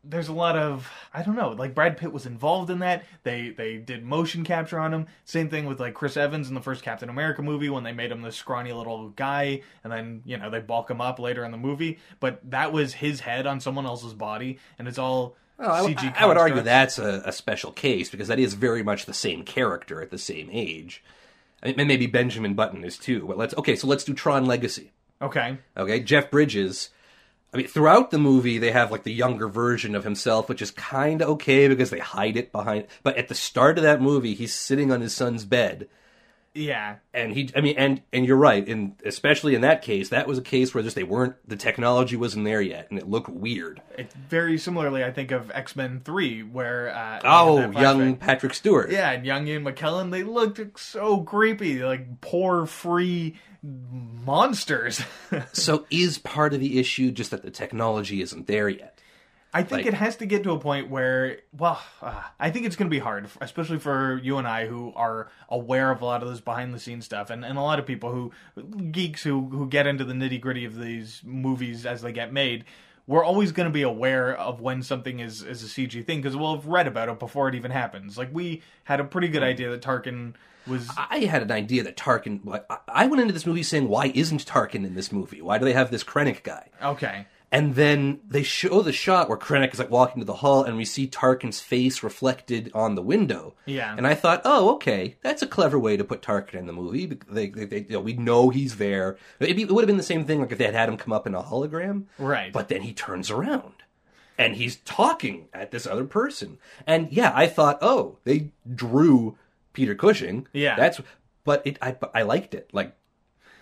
there's a lot of I don't know. Like Brad Pitt was involved in that. They they did motion capture on him. Same thing with like Chris Evans in the first Captain America movie when they made him this scrawny little guy, and then you know they bulk him up later in the movie. But that was his head on someone else's body, and it's all I, CG. I would argue that's a, a special case because that is very much the same character at the same age. And maybe Benjamin Button is too. But let's okay. So let's do Tron Legacy. okay. Okay, Jeff Bridges. I mean, throughout the movie, they have like the younger version of himself, which is kind of okay because they hide it behind. But at the start of that movie, he's sitting on his son's bed, Yeah, and he. I mean, and and you're right, and especially in that case, that was a case where just they weren't the technology wasn't there yet, and it looked weird. it's very similarly. I think of X Men Three, where uh, Oh, young Patrick Stewart. Yeah, and young Ian McKellen, they looked so creepy, like poor free monsters. So is part of the issue just that the technology isn't there yet? I think Like- it has to get to a point where, well, uh, I think it's going to be hard, especially for you and I who are aware of a lot of this behind the scenes stuff, and, and a lot of people who geeks who who get into the nitty gritty of these movies as they get made. We're always going to be aware of when something is, is a CG thing because we'll have read about it before it even happens. Like we had a pretty good idea that Tarkin was I had an idea that Tarkin. like, I- I went into this movie saying, "Why isn't Tarkin in this movie? Why do they have this Krennic guy?" okay. And then they show oh, the shot where Krennic is like walking to the hall, and we see Tarkin's face reflected on the window. Yeah. And I thought, oh, okay, that's a clever way to put Tarkin in the movie. They, they, they, you know, we know he's there. It'd be, it would have been the same thing like if they had had him come up in a hologram. Right. But then he turns around. And he's talking at this other person. And yeah, I thought, oh, they drew Peter Cushing. Yeah. That's but it I I liked it. Like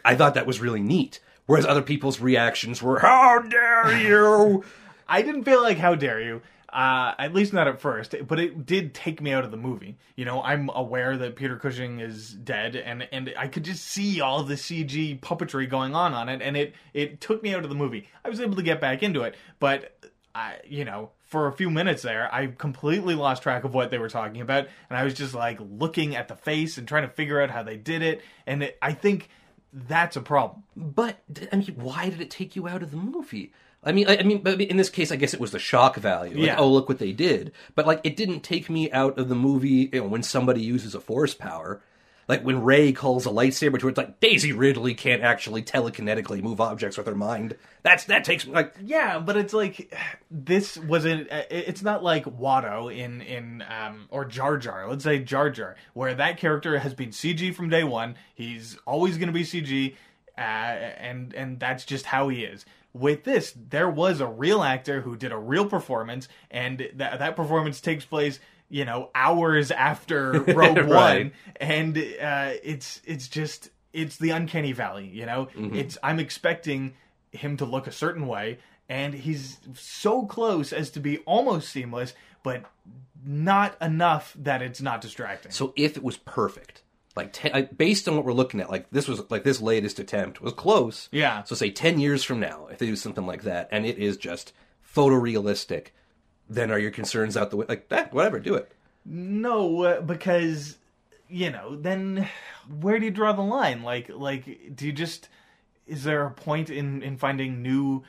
I thought that was really neat. Whereas other people's reactions were, "How dare you!" I didn't feel like how dare you. Uh, at least not at first, but it did take me out of the movie. You know, I'm aware that Peter Cushing is dead, and and I could just see all the CG puppetry going on on it, and it it took me out of the movie. I was able to get back into it, but I, you know, for a few minutes there, I completely lost track of what they were talking about, and I was just like looking at the face and trying to figure out how they did it, and it, I think that's a problem. but I mean, why did it take you out of the movie? I mean, I, I mean, but in this case, I guess it was the shock value. Like, Yeah. oh, look what they did. But like, it didn't take me out of the movie. You know, when somebody uses a force power, like when Rey calls a lightsaber to it, it's like Daisy Ridley can't actually telekinetically move objects with her mind. That's that takes like Yeah, but it's like this wasn't. It's not like Watto in in um or Jar Jar. Let's say Jar Jar, where that character has been CG from day one. He's always going to be CG, uh, and and that's just how he is. With this, there was a real actor who did a real performance, and that that performance takes place. You know, hours after Rogue Right. One, and uh, it's it's just it's the uncanny valley. You know, Mm-hmm. it's I'm expecting him to look a certain way, and he's so close as to be almost seamless, but not enough that it's not distracting. So if it was perfect, like ten, like, based on what we're looking at, like this was like this latest attempt was close. Yeah. So say ten years from now, if they do something like that, and it is just photorealistic, then are your concerns out the way? Like that, whatever, do it. No, uh, because you know, then where do you draw the line? Like, like, do you just is there a point in in finding new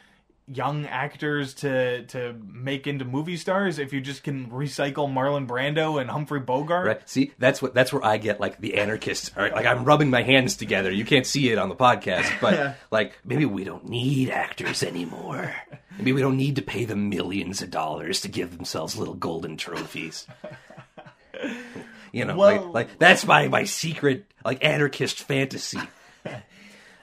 young actors to to make into movie stars if you just can recycle Marlon Brando and Humphrey Bogart? Right? See, that's what that's where I get like the anarchist. All right, like I'm rubbing my hands together. You can't see it on the podcast, but like maybe we don't need actors anymore. Maybe we don't need to pay them millions of dollars to give themselves little golden trophies. You know, Well- like, like that's my my secret like anarchist fantasy.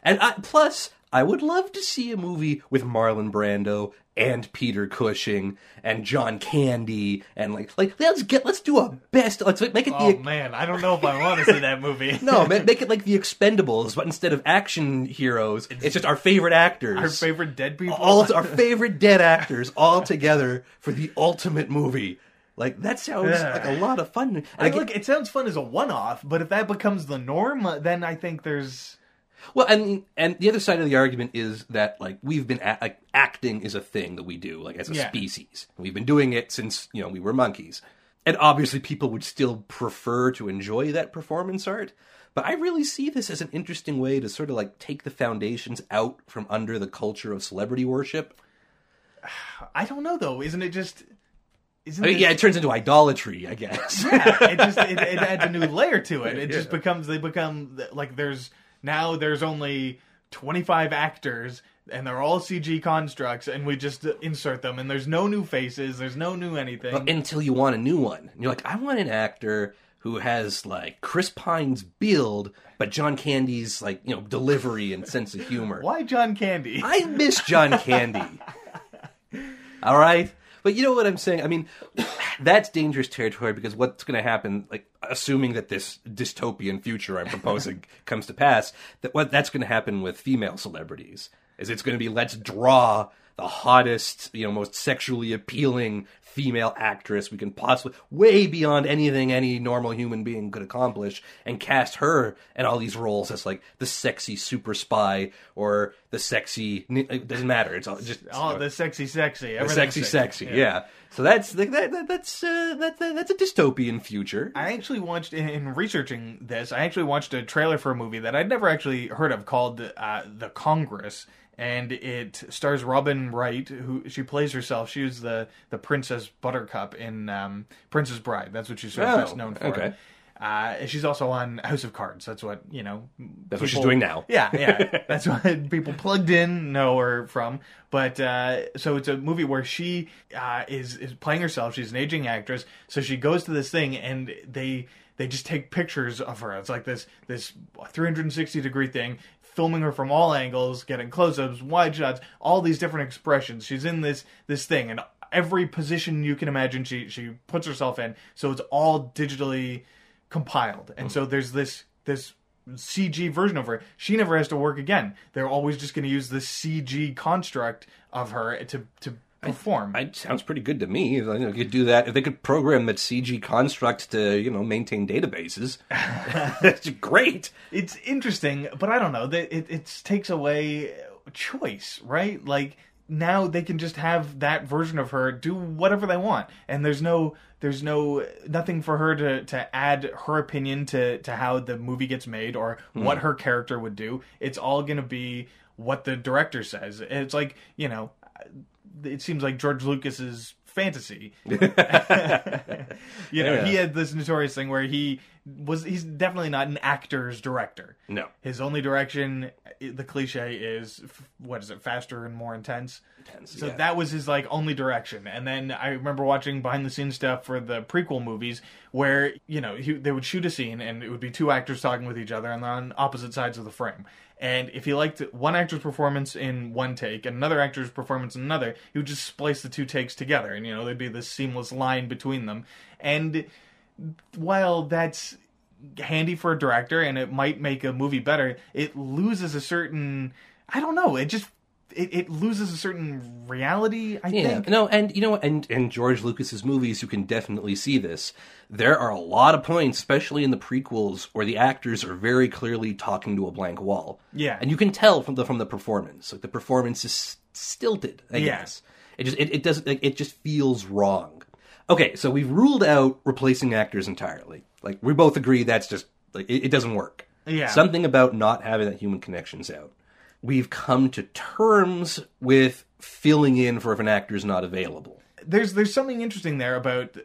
And I, plus, I would love to see a movie with Marlon Brando and Peter Cushing and John Candy and like like let's get let's do a best let's make it Oh the man, I don't know if I want to see that movie. no ma- make it like the Expendables but instead of action heroes it's just our favorite actors Our favorite dead people. all our favorite dead actors all together for the ultimate movie like that sounds Yeah. like a lot of fun and I look, it sounds fun as a one-off, but if that becomes the norm, uh, then I think there's Well, and and the other side of the argument is that like we've been a- like acting is a thing that we do like as a Yeah. species. We've been doing it since you know we were monkeys. and obviously people would still prefer to enjoy that performance art. But I really see this as an interesting way to sort of like take the foundations out from under the culture of celebrity worship. I don't know though. Isn't it just? Isn't I mean, this- yeah, it turns into idolatry, I guess. yeah, it just it, it adds a new layer to it. It just becomes they become like there's now there's only 25 actors and they're all CG constructs and we just insert them and there's no new faces, there's no new anything. until you want a new one. And you're like, I want an actor who has like Chris Pine's build, but John Candy's like, you know, delivery and sense of humor. Why John Candy? I miss John Candy. All right. But you know what I'm saying? I mean, that's dangerous territory because what's going to happen, like, assuming that this dystopian future I'm proposing comes to pass, that what that's going to happen with female celebrities is it's going to be let's draw the hottest, you know, most sexually appealing female actress we can possibly, way beyond anything any normal human being could accomplish, and cast her in all these roles as like the sexy super spy or the sexy. It doesn't matter. It's all just oh, the sexy, sexy, the everything's sexy, sexy. Yeah. So that's that, that, that's uh, that, that, that's a dystopian future. I actually watched in, in researching this. I actually watched a trailer for a movie that I'd never actually heard of called uh, The Congress, and it stars Robin Wright, who she plays herself. She was the the Princess Buttercup in um, Princess Bride. That's what she's sort of Oh, best known for. okay. Uh, she's also on House of Cards. That's what you know. That's what she's doing now. Yeah, yeah. That's what people plugged in know her from. But uh, so it's a movie where she uh, is is playing herself. She's an aging actress. So she goes to this thing, and they they just take pictures of her. It's like this this 360 degree thing, filming her from all angles, getting close ups, wide shots, all these different expressions. She's in this this thing, and every position you can imagine, she she puts herself in. So it's all digitally compiled, and so hmm. there's this this CG version of her. She never has to work again. They're always just going to use this CG construct of her to to perform. It sounds pretty good to me. If they could do that, if they could program that CG construct to, you know, maintain databases, that's great. it's interesting, but I don't know. It it takes away choice, right? Like now they can just have that version of her do whatever they want, and there's no there's no nothing for her to to add her opinion to to how the movie gets made or hmm. what her character would do. It's all going to be what the director says. It's like you know, it seems like George Lucas's fantasy. you know, Yeah. he had this notorious thing where he was he's definitely not an actor's director. No. His only direction, the cliche is what is it, faster and more intense. Intense, so yeah. that was his like only direction. And then I remember watching behind the scenes stuff for the prequel movies where you know he, they would shoot a scene and it would be two actors talking with each other and they're on opposite sides of the frame. And if he liked one actor's performance in one take and another actor's performance in another, he would just splice the two takes together, and you know there'd be this seamless line between them. And while that's handy for a director and it might make a movie better, it loses a certain I don't know, it just it, it loses a certain reality, I Yeah, think. no, and you know, and and George Lucas's movies, you can definitely see this. There are a lot of points, especially in the prequels, where the actors are very clearly talking to a blank wall. Yeah. and you can tell from the from the performance, like the performance is stilted. I Yeah. guess it just it, it doesn't like, it just feels wrong. Okay, so we've ruled out replacing actors entirely. Like we both agree that's just like it, it doesn't work. Yeah. something about not having that human connections out. We've come to terms with filling in for if an actor's not available. There's there's something interesting there about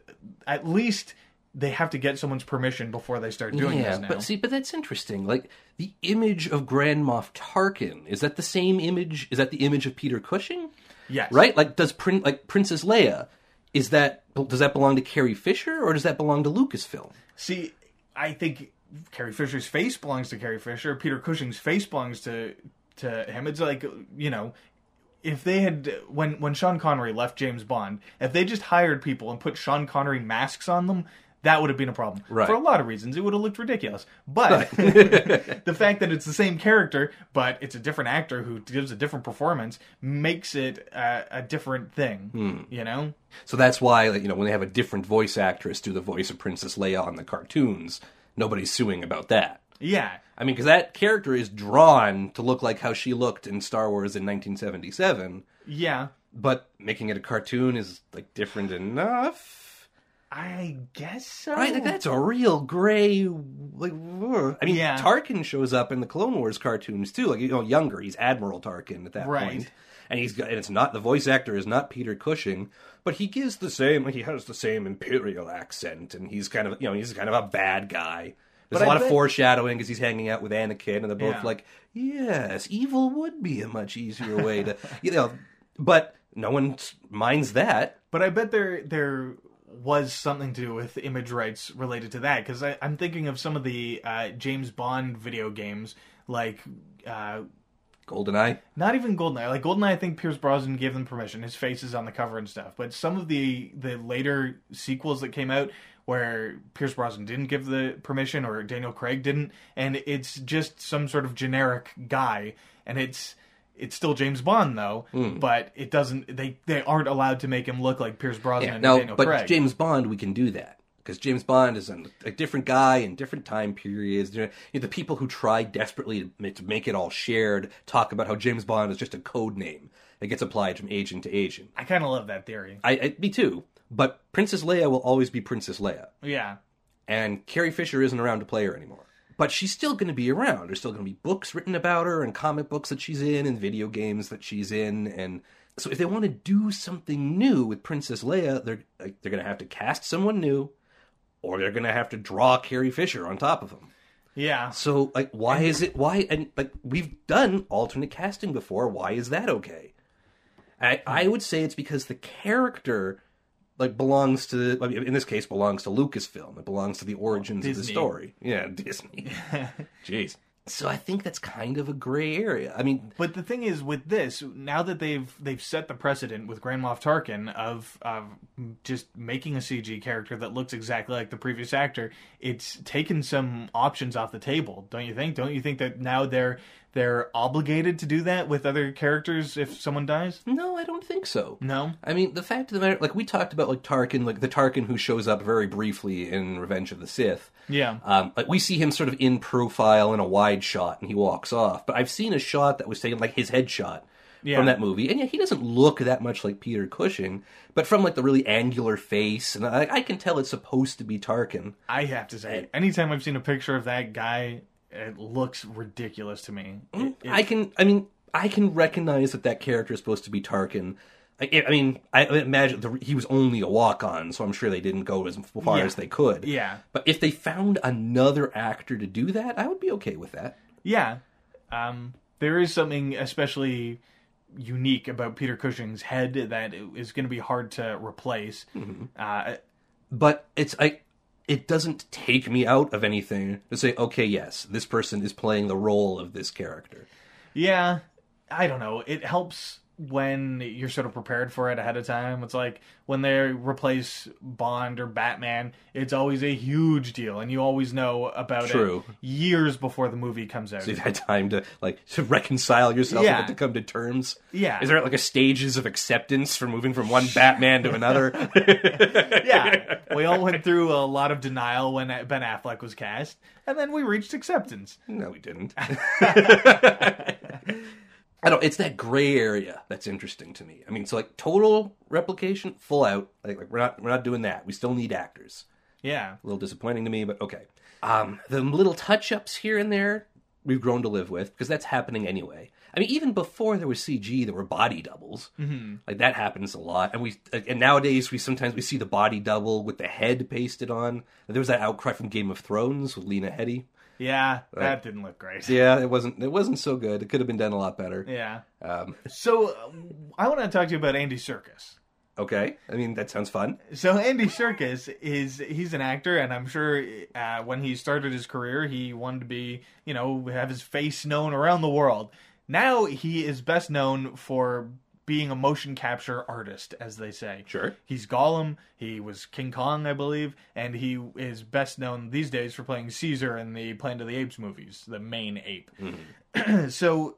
at least they have to get someone's permission before they start doing yeah, this now. but see, but that's interesting. Like the image of Grand Moff Tarkin is that the same image? Is that the image of Peter Cushing? yes. Right? Like does Prin- like Princess Leia? Is that does that belong to Carrie Fisher or does that belong to Lucasfilm? See, I think Carrie Fisher's face belongs to Carrie Fisher. Peter Cushing's face belongs to to him. It's like you know, if they had when when Sean Connery left James Bond, if they just hired people and put Sean Connery masks on them. That would have been a problem Right. for a lot of reasons. It would have looked ridiculous. But the fact that it's the same character, but it's a different actor who gives a different performance, makes it a, a different thing. Hmm. You know? So that's why you know when they have a different voice actress do the voice of Princess Leia on the cartoons, nobody's suing about that. Yeah. I mean, because that character is drawn to look like how she looked in Star Wars in 1977, Yeah. but making it a cartoon is like different enough. I guess so. Right, like that's a real gray. Like. I mean, Yeah. Tarkin shows up in the Clone Wars cartoons too. Like, you know, younger. He's Admiral Tarkin at that Right. point. and he's got. And it's not the voice actor is not Peter Cushing, but he gives the same. He has the same Imperial accent, and he's kind of, you know, he's kind of a bad guy. There's But a lot of foreshadowing because he's hanging out with Anakin, and they're both Yeah. like, "Yes, evil would be a much easier way to, you know." But no one minds that. But I bet there there was something to do with image rights related to that because I'm thinking of some of the uh, James Bond video games, like uh, Goldeneye. not even Goldeneye. Like Goldeneye, I think Pierce Brosnan gave them permission. His face is on the cover and stuff. But some of the the later sequels that came out where Pierce Brosnan didn't give the permission or Daniel Craig didn't, and it's just some sort of generic guy, and it's it's still James Bond though, Hmm. but it doesn't. They they aren't allowed to make him look like Pierce Brosnan Yeah, and no, Daniel but Craig. James Bond, we can do that because James Bond is a, a different guy in different time periods. You know, the people who try desperately to make, to make it all shared talk about how James Bond is just a code name that gets applied from agent to agent. I kind of love that theory. I, I me too, but Princess Leia will always be Princess Leia, Yeah, and Carrie Fisher isn't around to play her anymore. But she's still going to be around. There's still going to be books written about her, and comic books that she's in, and video games that she's in, and so if they want to do something new with Princess Leia, they're like, they're going to have to cast someone new, or they're going to have to draw Carrie Fisher on top of them. yeah. So like, why is it why and like we've done alternate casting before? Why is that okay? I I would say it's because the character like belongs to I mean, in this case belongs to Lucasfilm. It belongs to the origins of the story. Yeah, Disney. Jeez. So I think that's kind of a gray area. I mean, But the thing is, with this, now that they've they've set the precedent with Grand Moff Tarkin of of just making a CG character that looks exactly like the previous actor, it's taken some options off the table, don't you think? Don't you think that now they're they're obligated to do that with other characters if someone dies? no, I don't think so. No. I mean, the fact of the matter, like we talked about, like Tarkin, like the Tarkin who shows up very briefly in Revenge of the Sith. Yeah. Um, like we see him sort of in profile in a wide shot, and he walks off. But I've seen a shot that was taken, like his headshot Yeah. from that movie, and yeah, he doesn't look that much like Peter Cushing, but from like the really angular face, and I, I can tell it's supposed to be Tarkin. I have to say, anytime I've seen a picture of that guy, it looks ridiculous to me. It- it- I can, I mean, I can recognize that that character is supposed to be Tarkin. I, I mean, I imagine the, he was only a walk-on, so I'm sure they didn't go as far Yeah. as they could. yeah. But if they found another actor to do that, I would be okay with that. Yeah. Um, there is something especially unique about Peter Cushing's head that is going to be hard to replace. Uh, but it's I it doesn't take me out of anything to say okay yes this person is playing the role of this character yeah, I don't know. It helps when you're sort of prepared for it ahead of time. It's like when they replace Bond or Batman, it's always a huge deal, and you always know about True. it years before the movie comes out. so you've had time to like to reconcile yourself Yeah. to come to terms Yeah. is there like a stages of acceptance for moving from one batman to another yeah, we all went through a lot of denial when Ben Affleck was cast, and then we reached acceptance. no we didn't I don't. It's that gray area that's interesting to me. I mean, so like total replication, full out. Like, like we're not we're not doing that. We still need actors. Yeah, a little disappointing to me, but okay. Um, the little touch ups here and there we've grown to live with because that's happening anyway. I mean, even before there was CG, there were body doubles. Mm-hmm. Like that happens a lot, and we and nowadays we sometimes we see the body double with the head pasted on. There was that outcry from Game of Thrones with Lena Headey. Yeah, that didn't look great. Yeah, it wasn't it wasn't so good. It could have been done a lot better. Yeah. Um, So uh, I want to talk to you about Andy Serkis. okay, I mean that sounds fun. So Andy Serkis is he's an actor, and I'm sure uh, when he started his career, he wanted to be you know have his face known around the world. Now he is best known for being a motion capture artist, as they say. Sure. He's Gollum. He was King Kong, I believe, and he is best known these days for playing Caesar in the Planet of the Apes movies, the main ape. Mm-hmm. so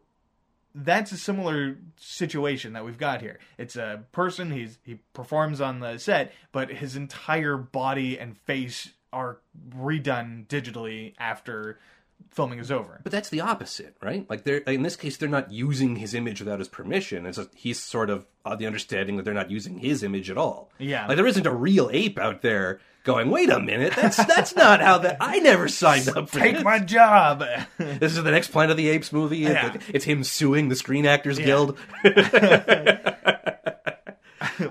that's a similar situation that we've got here. It's a person he's he performs on the set, but his entire body and face are redone digitally after filming is over. But that's the opposite, right? Like they're in this case, they're not using his image without his permission. It's just, he's sort of of the understanding that they're not using his image at all. Yeah. like there isn't a real ape out there going, "Wait a minute, that's that's not how that." I never signed up for Take this. my job. This is the next Planet of the Apes movie. Yeah. It's him suing the Screen Actors Guild.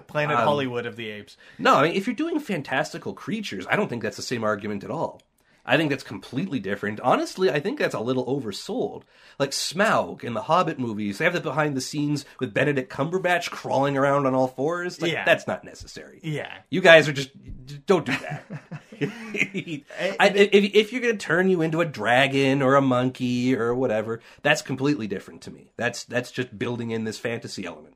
Planet Um, Hollywood of the Apes. No, I mean, if you're doing fantastical creatures, I don't think that's the same argument at all. I think that's completely different. Honestly, I think that's a little oversold. Like Smaug in the Hobbit movies, they have the behind the scenes with Benedict Cumberbatch crawling around on all fours. Like, Yeah. that's not necessary. Yeah. You guys are just don't do that. I, if, if you're going to turn you into a dragon or a monkey or whatever, that's completely different to me. That's that's just building in this fantasy element.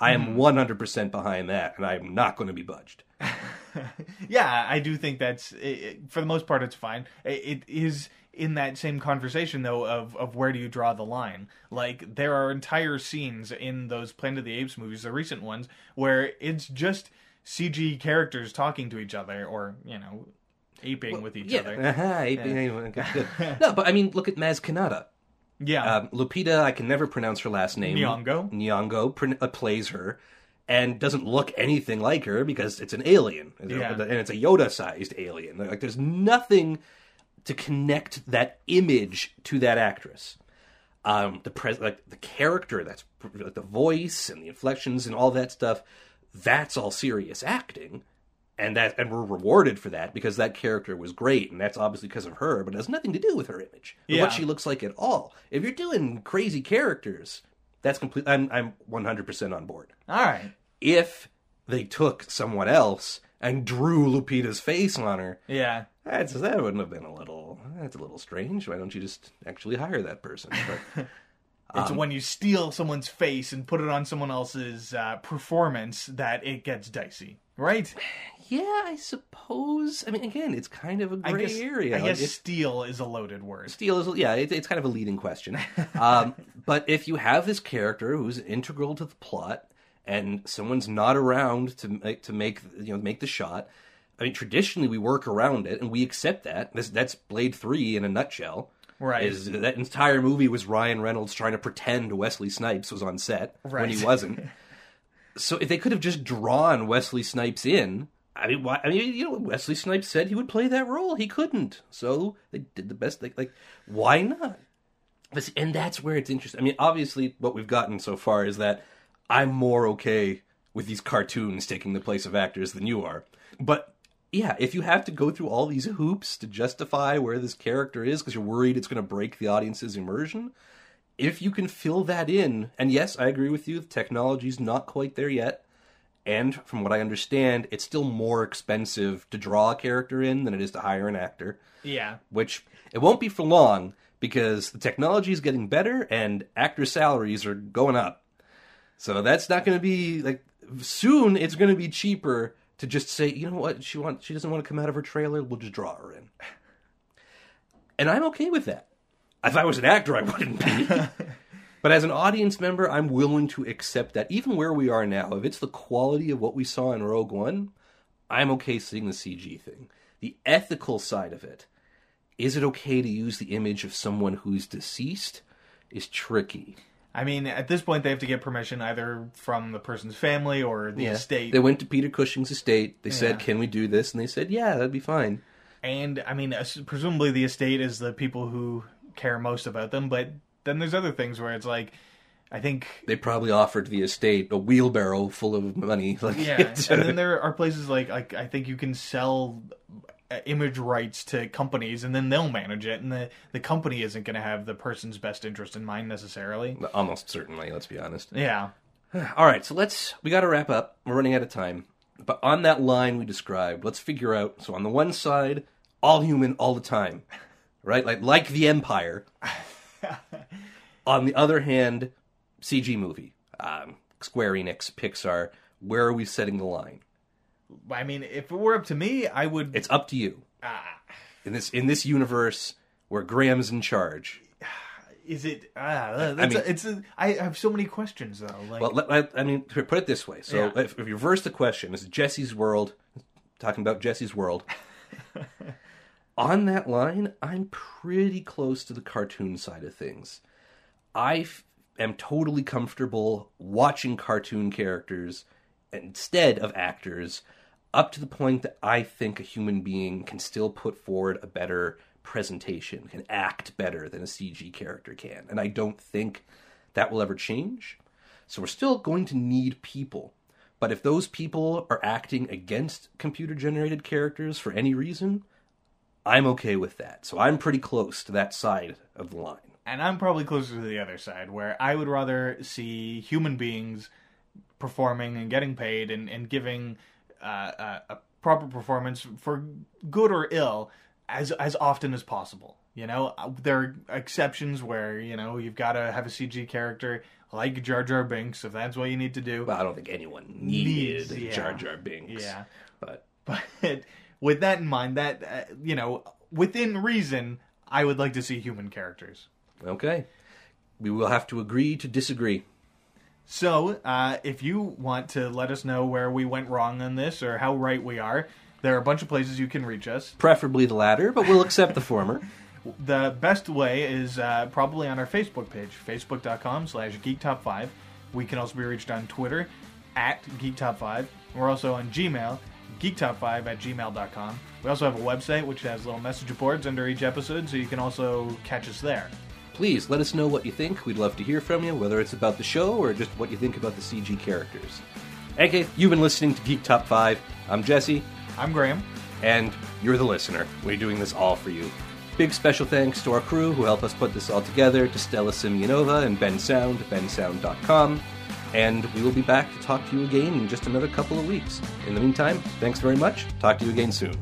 I am mm-hmm. 100% behind that, and I am not going to be budged. Yeah, I do think that's it, it- for the most part it's fine. It, it is in that same conversation though of of where do you draw the line? Like there are entire scenes in those Planet of the Apes movies, the recent ones, where it's just CG characters talking to each other or you know aping with each Yeah, other. uh-huh, good, good. no, but I mean, look at Maz Kanata. Yeah, Um, Lupita, I can never pronounce her last name. Nyong'o. Nyong'o pr- uh, plays her and doesn't look anything like her because it's an alien. Yeah. And it's a Yoda-sized alien. Like, there's nothing to connect that image to that actress. Um, the pres- like the character, that's like the voice and the inflections and all that stuff. That's all serious acting, and that and we're rewarded for that because that character was great, and that's obviously because of her. But it has nothing to do with her image or Yeah. what she looks like at all. If you're doing crazy characters, that's complete. I'm I'm 100 percent on board. all right. If they took someone else and drew Lupita's face on her, Yeah, that's that wouldn't have been a little. That's a little strange. Why don't you just actually hire that person? But it's Um, when you steal someone's face and put it on someone else's uh, performance that it gets dicey, right? Yeah, I suppose. I mean, again, it's kind of a gray guess, area. I guess steal is a loaded word. Steel is yeah, it, it's kind of a leading question. Um, but if you have this character who's integral to the plot, and someone's not around to make to make you know make the shot, I mean, traditionally we work around it and we accept that. This that's Blade Three in a nutshell. Right. Is that entire movie was Ryan Reynolds trying to pretend Wesley Snipes was on set when he wasn't. so if they could have just drawn Wesley Snipes in, I mean, why, I mean, you know, Wesley Snipes said he would play that role. He couldn't, so they did the best. They like, why not? And that's where it's interesting. I mean, obviously, what we've gotten so far is that I'm more okay with these cartoons taking the place of actors than you are. But yeah, if you have to go through all these hoops to justify where this character is because you're worried it's going to break the audience's immersion, if you can fill that in, and yes, I agree with you, the technology's not quite there yet. And from what I understand, it's still more expensive to draw a character in than it is to hire an actor Yeah, which it won't be for long because the technology is getting better and actor salaries are going up. So that's not going to be like soon. It's going to be cheaper to just say, you know what, she wants she doesn't want to come out of her trailer. We'll just draw her in, and I'm okay with that. If I was an actor, I wouldn't be. But as an audience member, I'm willing to accept that even where we are now, if it's the quality of what we saw in Rogue One, I'm okay seeing the CG thing. The ethical side of it, is it okay to use the image of someone who's deceased, is tricky. I mean, at this point, they have to get permission either from the person's family or the estate. They went to Peter Cushing's estate. They said, "Can we do this?" And they said, "Yeah, that'd be fine." And I mean, presumably the estate is the people who care most about them. But then there's other things where it's like, I think, They probably offered the estate a wheelbarrow full of money. Like, yeah. and then there are places like, like I think you can sell uh, image rights to companies, and then they'll manage it, and the the company isn't going to have the person's best interest in mind necessarily. almost certainly. Let's be honest. Yeah. All right, so let's we got to wrap up. We're running out of time. But on that line we described, let's figure out. So on the one side, all human all the time, right? Like like the Empire. on the other hand, CG movie, um, Square Enix, Pixar. Where are we setting the line? I mean, if it were up to me, I would. It's up to you. Ah. In this in this universe where Graham's in charge. Is it? Ah, that's mean- a, it's. A, I have so many questions though. Like, Well, let, let- I mean, put it this way. So, Yeah. if, if you reverse the question, is Jesse's world, talking about Jesse's world. on that line, I'm pretty close to the cartoon side of things. I f- am totally comfortable watching cartoon characters instead of actors up to the point that I think a human being can still put forward a better presentation, can act better than a CG character can. And I don't think that will ever change. So we're still going to need people. But if those people are acting against computer generated characters for any reason, I'm okay with that. So I'm pretty close to that side of the line. And I'm probably closer to the other side, where I would rather see human beings performing and getting paid and, and giving uh, a, a proper performance for good or ill as as often as possible. You know, there are exceptions where you know you've got to have a CG character like Jar Jar Binks if that's what you need to do. Well, I don't think anyone needed Needs, yeah. Jar Jar Binks. Yeah. But But with that in mind, that uh, you know, within reason, I would like to see human characters. okay. We will have to agree to disagree. So, uh, if you want to let us know where we went wrong on this or how right we are, there are a bunch of places you can reach us. Preferably the latter, but we'll accept the former. The best way is uh, probably on our Facebook page, facebook.com slash geektop5. We can also be reached on Twitter at geektop5. We're also on Gmail, geektop5 at gmail.com. We also have a website which has little message boards under each episode, so you can also catch us there. Please let us know what you think. We'd love to hear from you, whether it's about the show or just what you think about the CG characters. Okay, you've been listening to Geek Top 5. I'm Jesse, I'm Graham. and you're the listener. We're doing this all for you. Big special thanks to our crew who help us put this all together, to Stella Simeonova and Ben Sound, bensound.com. And we will be back to talk to you again in just another couple of weeks. In the meantime, thanks very much. Talk to you again soon.